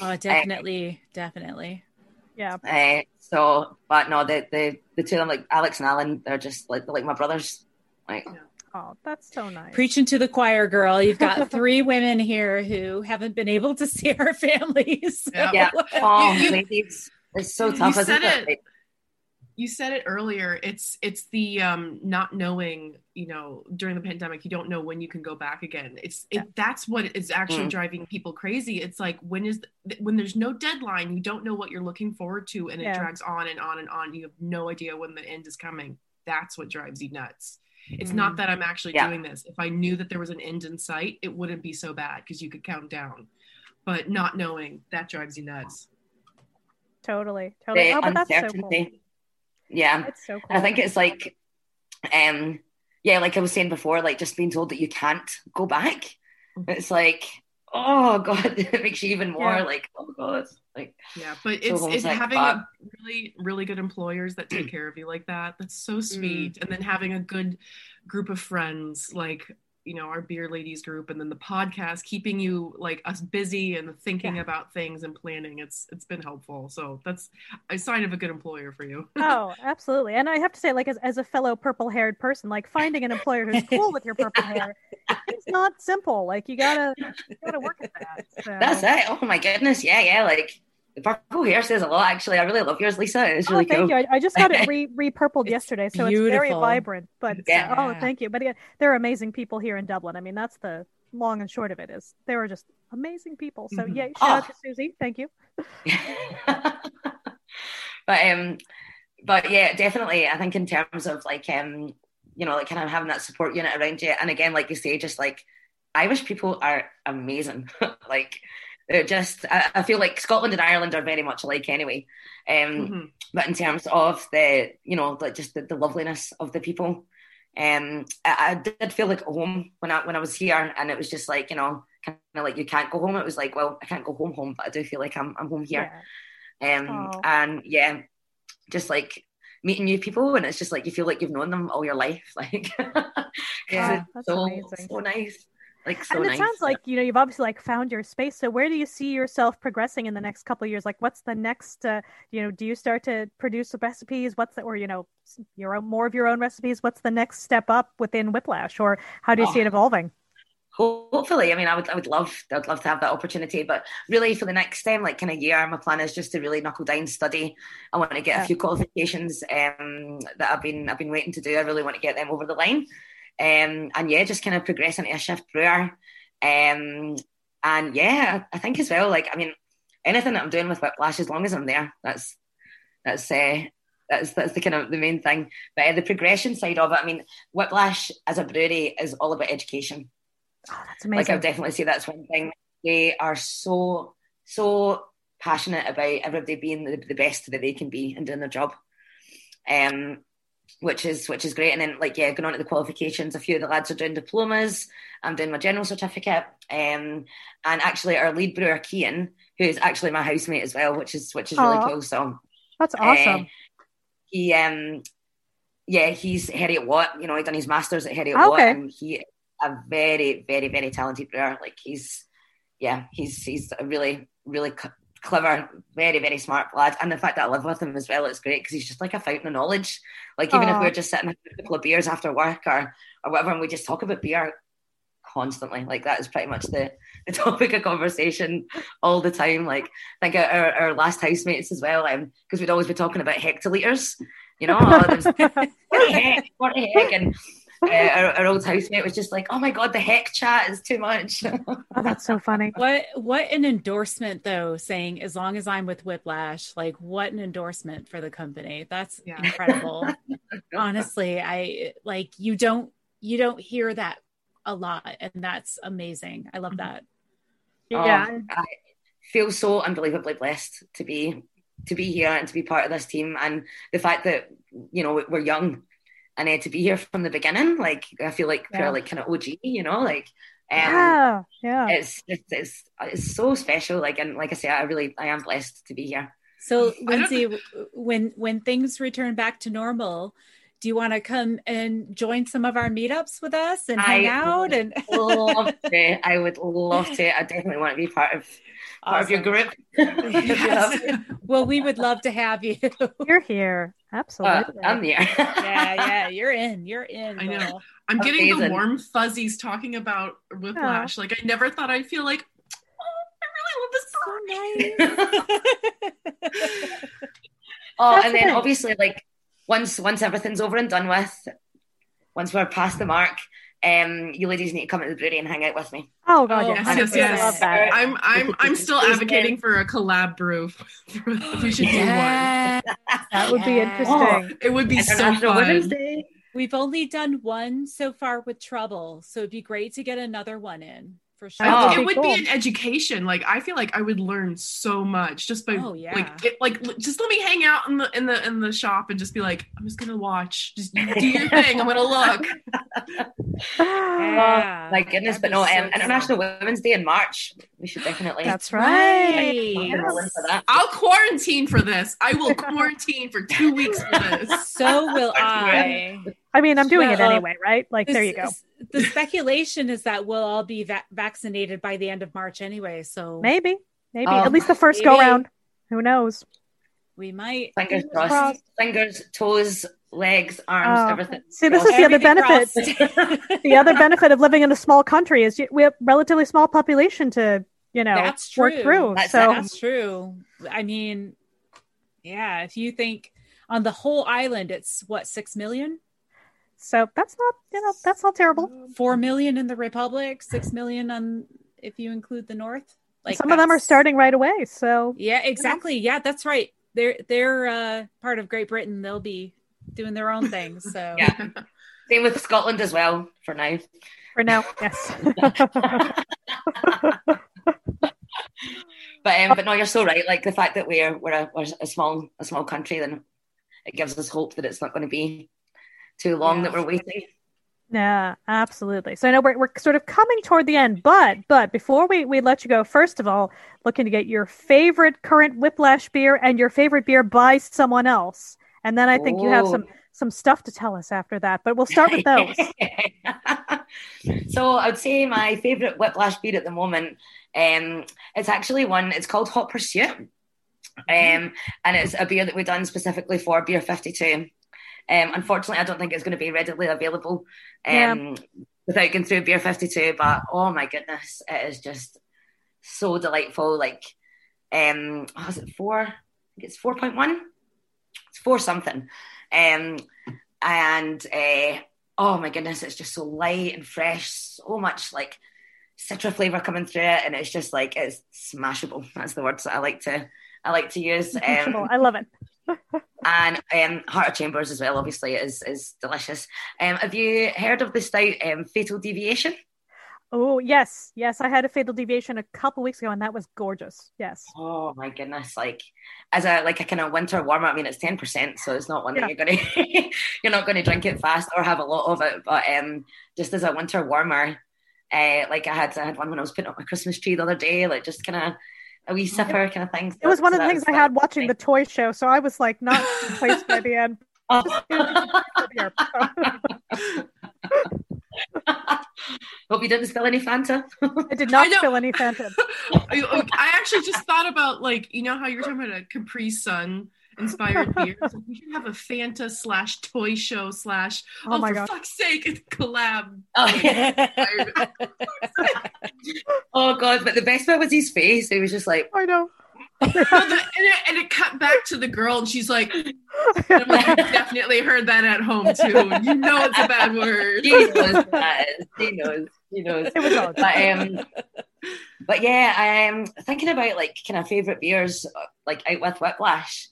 Oh, definitely, definitely. Yeah. Uh, so, but no, the the the two of them, like Alex and Alan, they're just like they're like my brothers. Like, Oh, that's so nice. Preaching to the choir, girl. You've got three women here who haven't been able to see our families. So- Yeah. yeah, oh, You- you- ladies, it's so tough, isn't said it? it. Like, you said it earlier it's it's the um not knowing you know during the pandemic you don't know when you can go back again it's it, that's what is actually Mm. driving people crazy it's like when is when there's no deadline you don't know what you're looking forward to and it drags on and on and on you have no idea when the end is coming that's what drives you nuts it's not that i'm actually Yeah. doing this if i knew that there was an end in sight it wouldn't be so bad because you could count down but not knowing that drives you nuts Totally. Totally. the Oh, but that's so cool. Yeah, It's so cool. And I think it's like, um, yeah, like I was saying before, like just being told that you can't go back. It's like, oh god, it makes you even more Yeah. like, oh god, like Yeah, but So it's it's homesick, having a really really good employers that take care of you like that. That's so sweet. And then having a good group of friends like you know our beer ladies group and then the podcast keeping you like us busy and thinking Yeah. about things and planning it's it's been helpful so that's a sign of a good employer for you oh, absolutely. And I have to say, like, as, as a fellow purple haired person, like finding an employer who's cool with your purple hair, it's not simple. Like, you gotta, you gotta work at that. So. that's it. Oh my goodness, yeah, yeah, like the purple hair says a lot. Actually, I really love yours, Lisa. It's Oh, thank cool. you. I, I just got it re repurpled yesterday, so it's very vibrant. But Yeah. uh, oh, thank you. But again, there are amazing people here in Dublin. I mean, that's the long and short of it. Is there are just amazing people. So Mhm. yeah, shout out Oh. to Susie. Thank you. but um, but yeah, definitely. I think in terms of like um, you know, like kind of having that support unit around you, and again, like you say, just like Irish people are amazing. like they're just, I, I feel like Scotland and Ireland are very much alike anyway. Um, Mhm. but in terms of the, you know, like just the, the loveliness of the people, um, I, I did feel like home when I when I was here, and it was just like you know, kind of like you can't go home. It was like, well, I can't go home home, but I do feel like I'm I'm home here. Yeah. Um, and yeah, just like meeting new people, and it's just like you feel like you've known them all your life. like Yeah, that's so amazing. so nice. Like so and it nice. sounds like you know you've obviously like found your space. So where do you see yourself progressing in the next couple of years? Like, what's the next? Uh, you know, do you start to produce recipes? What's the, or you know, your own more of your own recipes? What's the next step up within Whiplash, or how do you see it Oh. evolving? hopefully i mean i would i would love i would love to have that opportunity but really for the next um like kind of year my plan is just to really knuckle down study i want to get Yeah. a few qualifications um that i've been i've been waiting to do i really want to get them over the line um and yeah just kind of progress into a shift brewer um and yeah i think as well like i mean anything that i'm doing with Whiplash as long as i'm there that's that's uh that's that's the kind of the main thing but uh, the progression side of it i mean Whiplash as a brewery is all about education Oh, that's like. I would definitely say that's one thing. They are so so passionate about everybody being the, the best that they can be and doing their job. Um which is which is great. And then like yeah, going on to the qualifications, a few of the lads are doing diplomas. I'm doing my general certificate. Um and actually our lead brewer Kian, who is actually my housemate as well, which is which is really cool. So That's uh, awesome. he um yeah, he's Heriot-Watt, you know, he done his masters at Heriot Okay. Watt and he a very, very, very talented brewer. Like he's yeah, he's he's a really, really clever, very, very smart lad. And the fact that I live with him as well, it's great because he's just like a fountain of knowledge. Like even if we're just sitting a couple of beers after work or or whatever, and we just talk about beer constantly. Like that is pretty much the, the topic of conversation all the time. Like I think our, our last housemates as well, um, because we'd always be talking about hectoliters. You know, oh, there's what the heck, what the heck, and uh, our, our old housemate was just like, "Oh my god, the heck chat is too much." Oh, that's so funny. What what an endorsement though, saying as long as I'm with Whiplash, like what an endorsement for the company. That's Yeah. incredible. Honestly, I like you don't you don't hear that a lot and that's amazing. I love that. Yeah. Oh, I feel so unbelievably blessed to be to be here and to be part of this team, and the fact that you know we're young and uh, to be here from the beginning. Like I feel like Yeah. we're like kind of OG, you know, like. Um, yeah. Yeah. It's, it's it's it's so special. Like and like I say, I really I am blessed to be here. So don't- Lindsay, when when things return back to normal, do you want to come and join some of our meetups with us and hang I out and love to. I would love to. I definitely want to be part of part of your group. Yes. well, we would love to have you. You're here. Uh, Absolutely. I'm here. yeah, yeah, you're in. You're in. I know. girl. I'm getting the warm fuzzies talking about Whiplash. Like I never thought I'd feel like, oh, I really love this song. Oh, That's and then nice. obviously, like once once everything's over and done with, once we're past the mark, um, you ladies need to come to the brewery and hang out with me. oh god, Oh, yes. yes, yes, I yes. love that. I'm I'm I'm still advocating for a collab brew. we should do Yeah. That would be interesting. one. It would be so International Women's fun. Day. We've only done one so far with Trouble, so it'd be great to get another one in for sure. That Oh. it would cool. be an education. Like I feel like I would learn so much just by Oh, yeah. like it, like just let me hang out in the in the in the shop and just be like I'm just gonna watch. Just do your thing. I'm gonna look. Yeah. My goodness, That'd but no, so um, International Women's Day in March. We should definitely. That's right. Right. roll in for that. I'll quarantine for this. I will quarantine for two weeks for this. So will I. I mean, I'm doing it anyway, right? Like, there you go. The speculation is that we'll all be va- vaccinated by the end of March anyway, so Maybe, maybe Oh, at least the first maybe. go round. Who knows? we might. Fingers Fingers crossed. crossed. Fingers, toes, legs, arms, Oh. everything. See, this is the other benefit. the other benefit of living in a small country is we have relatively small population to you know That's work through. That's- so That's true. I mean, yeah, if you think on the whole island, it's what, six million? So that's not you know that's not terrible. Four million in the Republic, six million on if you include the North. Like Some of them are starting right away. So Yeah, exactly. Yeah, that's right. They're they're uh, part of Great Britain. They'll be doing their own thing. So Yeah. Same with Scotland as well for now. for now, yes. But um, but no, you're so right. Like the fact that we're we're a, we're a small a small country, then it gives us hope that it's not going to be too long Yeah. that we're waiting. Yeah, absolutely. So I know we're, we're sort of coming toward the end, but but before we, we let you go, first of all, looking to get your favorite current Whiplash beer and your favorite beer by someone else. And then I think you have some some stuff to tell us after that. But we'll start with those. so I would say my favourite Whiplash beer at the moment, um, it's actually one. It's called Hot Pursuit, um, and it's a beer that we've done specifically for Beer Fifty Two. Um, unfortunately, I don't think it's going to be readily available um, Yeah. without going through Beer Fifty Two. But oh my goodness, it is just so delightful. Like, um, what was it four? I think it's four point one. It's four something. Um, and uh, oh my goodness, it's just so light and fresh, so much like citra flavor coming through it, and it's just like it's smashable. That's the words that I like to I like to use. Um, I love it. And um, Heart of Chambers as well, obviously, is is delicious. Um, have you heard of the stout um, Fatal Deviation? Oh yes, yes. I had a fatal deviation a couple weeks ago, and that was gorgeous. Yes. Oh my goodness! Like as a like a kind of winter warmer. I mean, it's ten percent, so it's not one that you're gonna you're not going to drink it fast or have a lot of it. But um, just as a winter warmer, uh, like I had I had one when I was putting up my Christmas tree the other day, like just kind of a wee sipper kind of thing. It was one of the things I had watching the toy show, so I was like not placed by the end. Hope you didn't spill any Fanta. I did not spill any Fanta. I, I actually just thought about like you know how you were talking about a Capri Sun inspired beer. So we should have a Fanta slash toy show slash Oh oh, my for God. fuck's sake, it's collab. oh god! But the best part was his face. He was just like, I know. No, the- and, it, and it cut back to the girl, and she's like, I'm like, you definitely heard that at home too. You know it's a bad word. He knows what that is. He knows. He knows. It was all But um, but yeah, I'm thinking about like kind of favorite beers, uh, like out with Whiplash.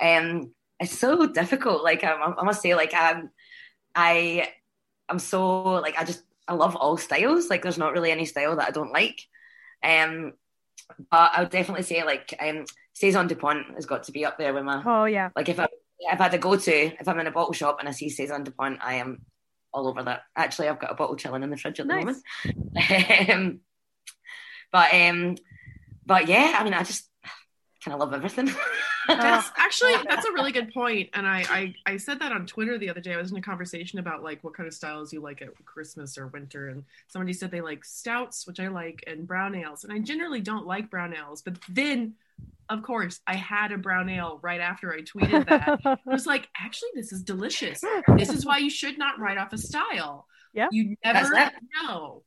Um, it's so difficult. Like I, I must say, like um, I, I'm so like I just I love all styles. Like there's not really any style that I don't like. Um, but I would definitely say like um, saison Dupont has got to be up there with my Oh yeah. like if I if I had to go to if I'm in a bottle shop and I see saison Dupont, I am all over that. Actually, I've got a bottle chilling in the fridge at the Nice. moment. um, but um, but yeah, I mean, I just kind of love everything. That's actually that's a really good point, and I, I I said that on Twitter the other day. I was in a conversation about like what kind of styles you like at Christmas or winter, and somebody said they like stouts, which I like, and brown ales, and I generally don't like brown ales, but then. Of course, I had a brown ale right after I tweeted that. I was like, actually, this is delicious. This is why you should not write off a style. Yeah. You never it. know.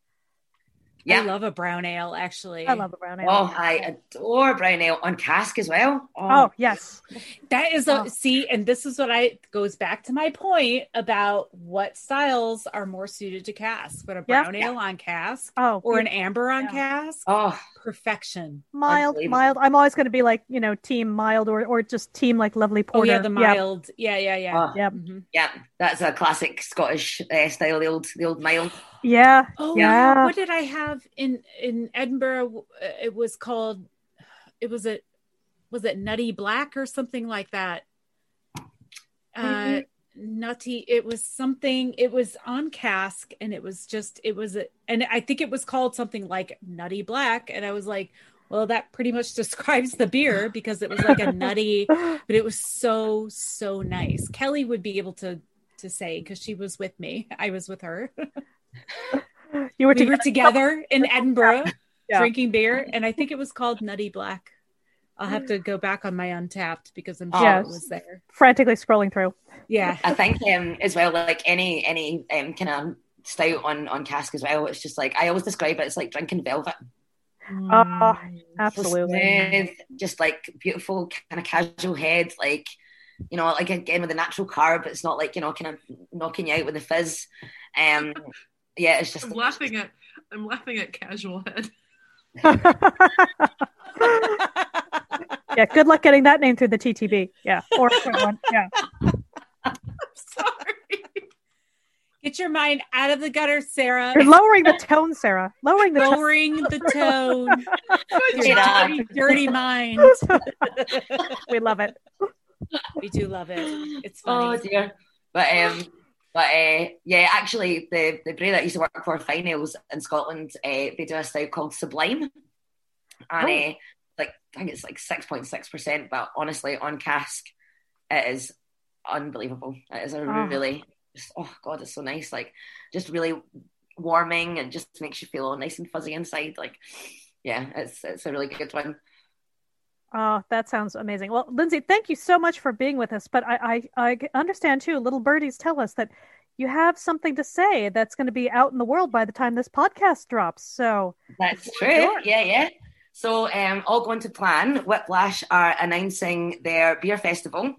Yeah. I love a brown ale, actually. I love a brown ale. oh, I adore brown ale on cask as well. Oh. oh yes. That is a Oh. see, and this is what I goes back to my point about what styles are more suited to cask. But a Yeah. brown ale on cask Oh, or an amber on Yeah. cask, oh, perfection. mild, mild. I'm always going to be like you know team mild or or just team like lovely porter. Oh yeah, the mild. Yeah, yeah, yeah. Oh. Yep. Mhm. yeah, that's a classic Scottish uh, style. The old, the old mild. Yeah. Oh Yeah. yeah. What did I have in in Edinburgh? Uh, It was called. It was a. Was it Nutty Black or something like that? Uh, nutty. It was something. It was on cask, and it was just. It was a, and I think it was called something like Nutty Black, and I was like, well, that pretty much describes the beer because it was like a nutty, but it was so so nice. Kelly would be able to to say because she was with me. I was with her. You were we were together. together in Edinburgh Yeah. drinking beer, and I think it was called Nutty Black. I'll have to go back on my Untappd because I'm sure Yes. it was there. frantically scrolling through. Yeah, I think um, as well, like any any um, kind of stout on on cask as well. It's just like I always describe it. It's like drinking velvet. Oh, So absolutely. smooth, just like beautiful kind of casual head, like you know, like again with the natural carb. It's not like you know, kind of knocking you out with the fizz. Um, yeah, it's just I'm laughing at I'm laughing at casual head. yeah. Good luck getting that name through the TTB. Yeah. Or one. Yeah. Sorry. get your mind out of the gutter, Sarah. You're lowering the tone, Sarah. Lowering the tone. Lowering the tone. Your dirty, dirty mind. We love it. We do love it. It's oh dear. But um, But uh, yeah, actually, the the brewery that I used to work for, Fyne Ales in Scotland, uh, they do a style called Sublime, and Oh. uh, like I think it's like six point six percent. But honestly, on cask, it is unbelievable. It is a Oh. really, just, oh god, it's so nice. Like just really warming and just makes you feel all nice and fuzzy inside. Like yeah, it's it's a really good one. Oh, that sounds amazing. Well, Lindsay, thank you so much for being with us. But I, I, I understand too, little birdies tell us that you have something to say that's going to be out in the world by the time this podcast drops. So That's true. Yeah, yeah. So, um, all going to plan. Whiplash are announcing their beer festival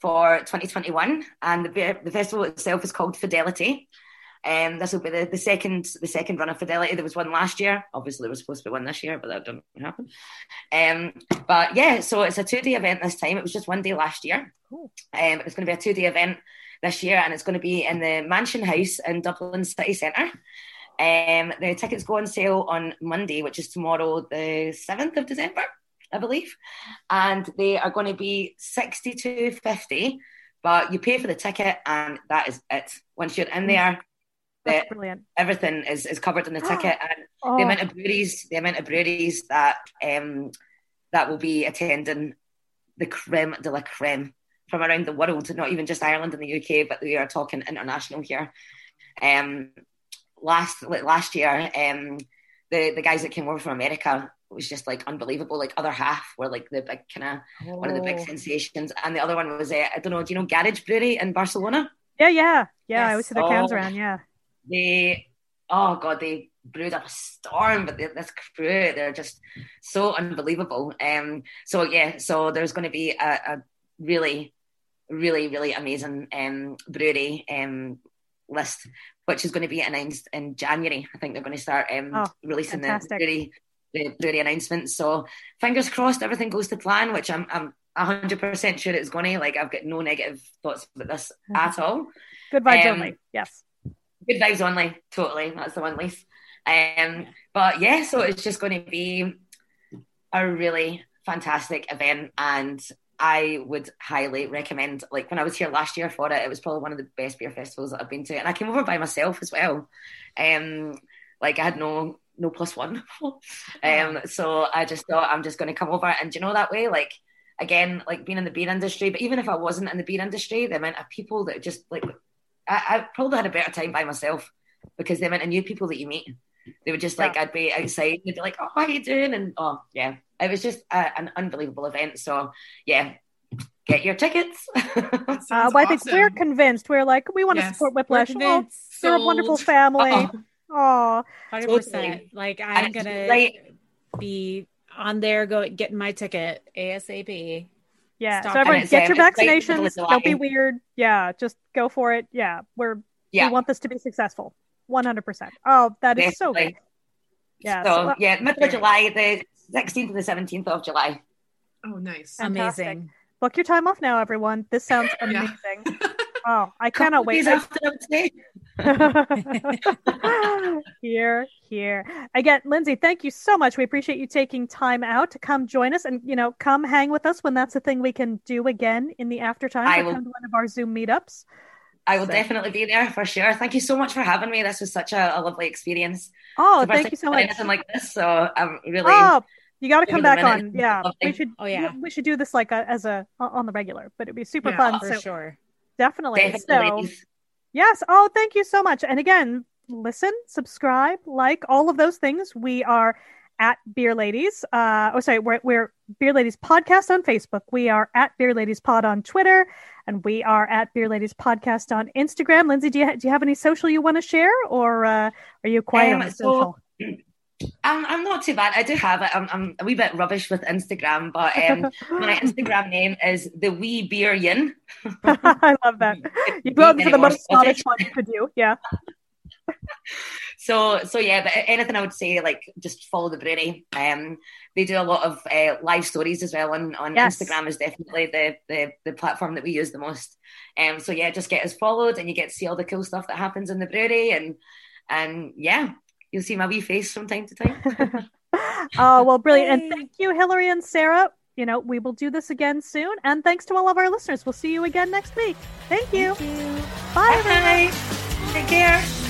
for 2021, and the beer, the festival itself is called Fidelity. Um, this will be the, the second the second run of Fidelity. There was one last year. Obviously, there was supposed to be one this year, but that didn't happen. Um, but yeah, so it's a two day event this time. It was just one day last year. Um, it's going to be a two day event this year, and it's going to be in the Mansion House in Dublin City Centre. Um, the tickets go on sale on Monday, which is tomorrow, the seventh of December, I believe, and they are going to be sixty two fifty. But you pay for the ticket, and that is it. Once you're in there, the, brilliant. everything is, is covered in the ticket, and Oh. the amount of breweries, the amount of breweries that um that will be attending the creme de la creme from around the world, not even just Ireland and the UK, but we are talking international here. Um, last like last year, um, the the guys that came over from America was just like unbelievable. Like other half were like the big kind of one of the big Oh. sensations, and the other one was uh, I don't know, do you know Garage Brewery in Barcelona? Yeah, yeah, yeah. I Yes. always see their cans Oh. around. Yeah. they oh god they brewed up a storm but they, this crew they're just so unbelievable um so yeah so there's going to be a, a really really really amazing um brewery um list which is going to be announced in january. I think they're going to start um Oh, releasing the fantastic. brewery the brewery announcements. So fingers crossed everything goes to plan which i'm i'm 100% sure it's going to like i've got no negative thoughts about this at all. Good vibes Um, only. Yes. good vibes only totally. That's the one leaf. Um but yeah so it's just going to be a really fantastic event and I would highly recommend like when I was here last year for it it was probably one of the best beer festivals that I've been to and I came over by myself as well. Um like I had no no plus one. Um so I just thought I'm just going to come over and you know that way? Like again like being in the beer industry but even if I wasn't in the beer industry the amount of people that just like I, I probably had a better time by myself because the amount of new people that you meet. They were just like, I'd be outside, and they'd be like, "Oh, how you doing?" And oh, yeah, it was just a, an unbelievable event. So yeah, get your tickets. Uh, well, I think we're convinced. We're like, we want to support we're Whiplash. Oh, they're a wonderful family. Oh, Hundred Totally. percent. Like I'm it's gonna be on there, go getting my ticket ASAP. yeah. Stock so everyone, get your It's right in the middle vaccinations. Don't be weird. Yeah, just go for it. Yeah, we're yeah, we want this to be successful. One hundred percent. Oh, that is so good. Yeah. So, so, yeah, middle of July, the 16th to the 17th of July. Oh, nice. Fantastic. Amazing. book your time off now, everyone. This sounds Yeah. amazing. oh, I cannot wait. Days after I would say. here, here. Again, Lindsay, thank you so much. We appreciate you taking time out to come join us and, you know, come hang with us when that's a thing we can do again in the after time. I will- come to one of our Zoom meetups. I will So- definitely be there for sure. Thank you so much for having me. This was such a, a lovely experience. Oh, It's the first thank you so time I've done much. Anything like this, so I'm really. Oh, you got to come back on. Yeah, we should. Oh, yeah. we should do this like a, as a on the regular, but it'd be super Yeah, fun. For so sure. definitely. Definitely, So. Yes. Oh, thank you so much. And again, listen, subscribe, like all of those things. We are at Beer Ladies. Uh, oh, sorry, we're, we're Beer Ladies Podcast on Facebook. We are at Beer Ladies Pod on Twitter, and we are at Beer Ladies Podcast on Instagram. Lindsay, do you ha- do you have any social you want to share, or uh, are you quiet Um, on so- social? I'm, I'm not too bad. I do have it. I'm, I'm a wee bit rubbish with Instagram, but um, my Instagram name is the Wee Beer Yin. I love that. You go out for the most Scottish Scottish. one you could do. Yeah. So, so yeah, but anything I would say, like just follow the brewery. Um, they do a lot of uh, live stories as well on, on Yes. Instagram is definitely the, the the platform that we use the most. Um, so yeah, just get us followed, and you get to see all the cool stuff that happens in the brewery, and and yeah, you'll see my wee face from time to time. Oh, well, brilliant. And thank you, Hillary and Sarah. you know, we will do this again soon. And thanks to all of our listeners. We'll see you again next week. Thank you. Thank you. Bye. Bye. Take care.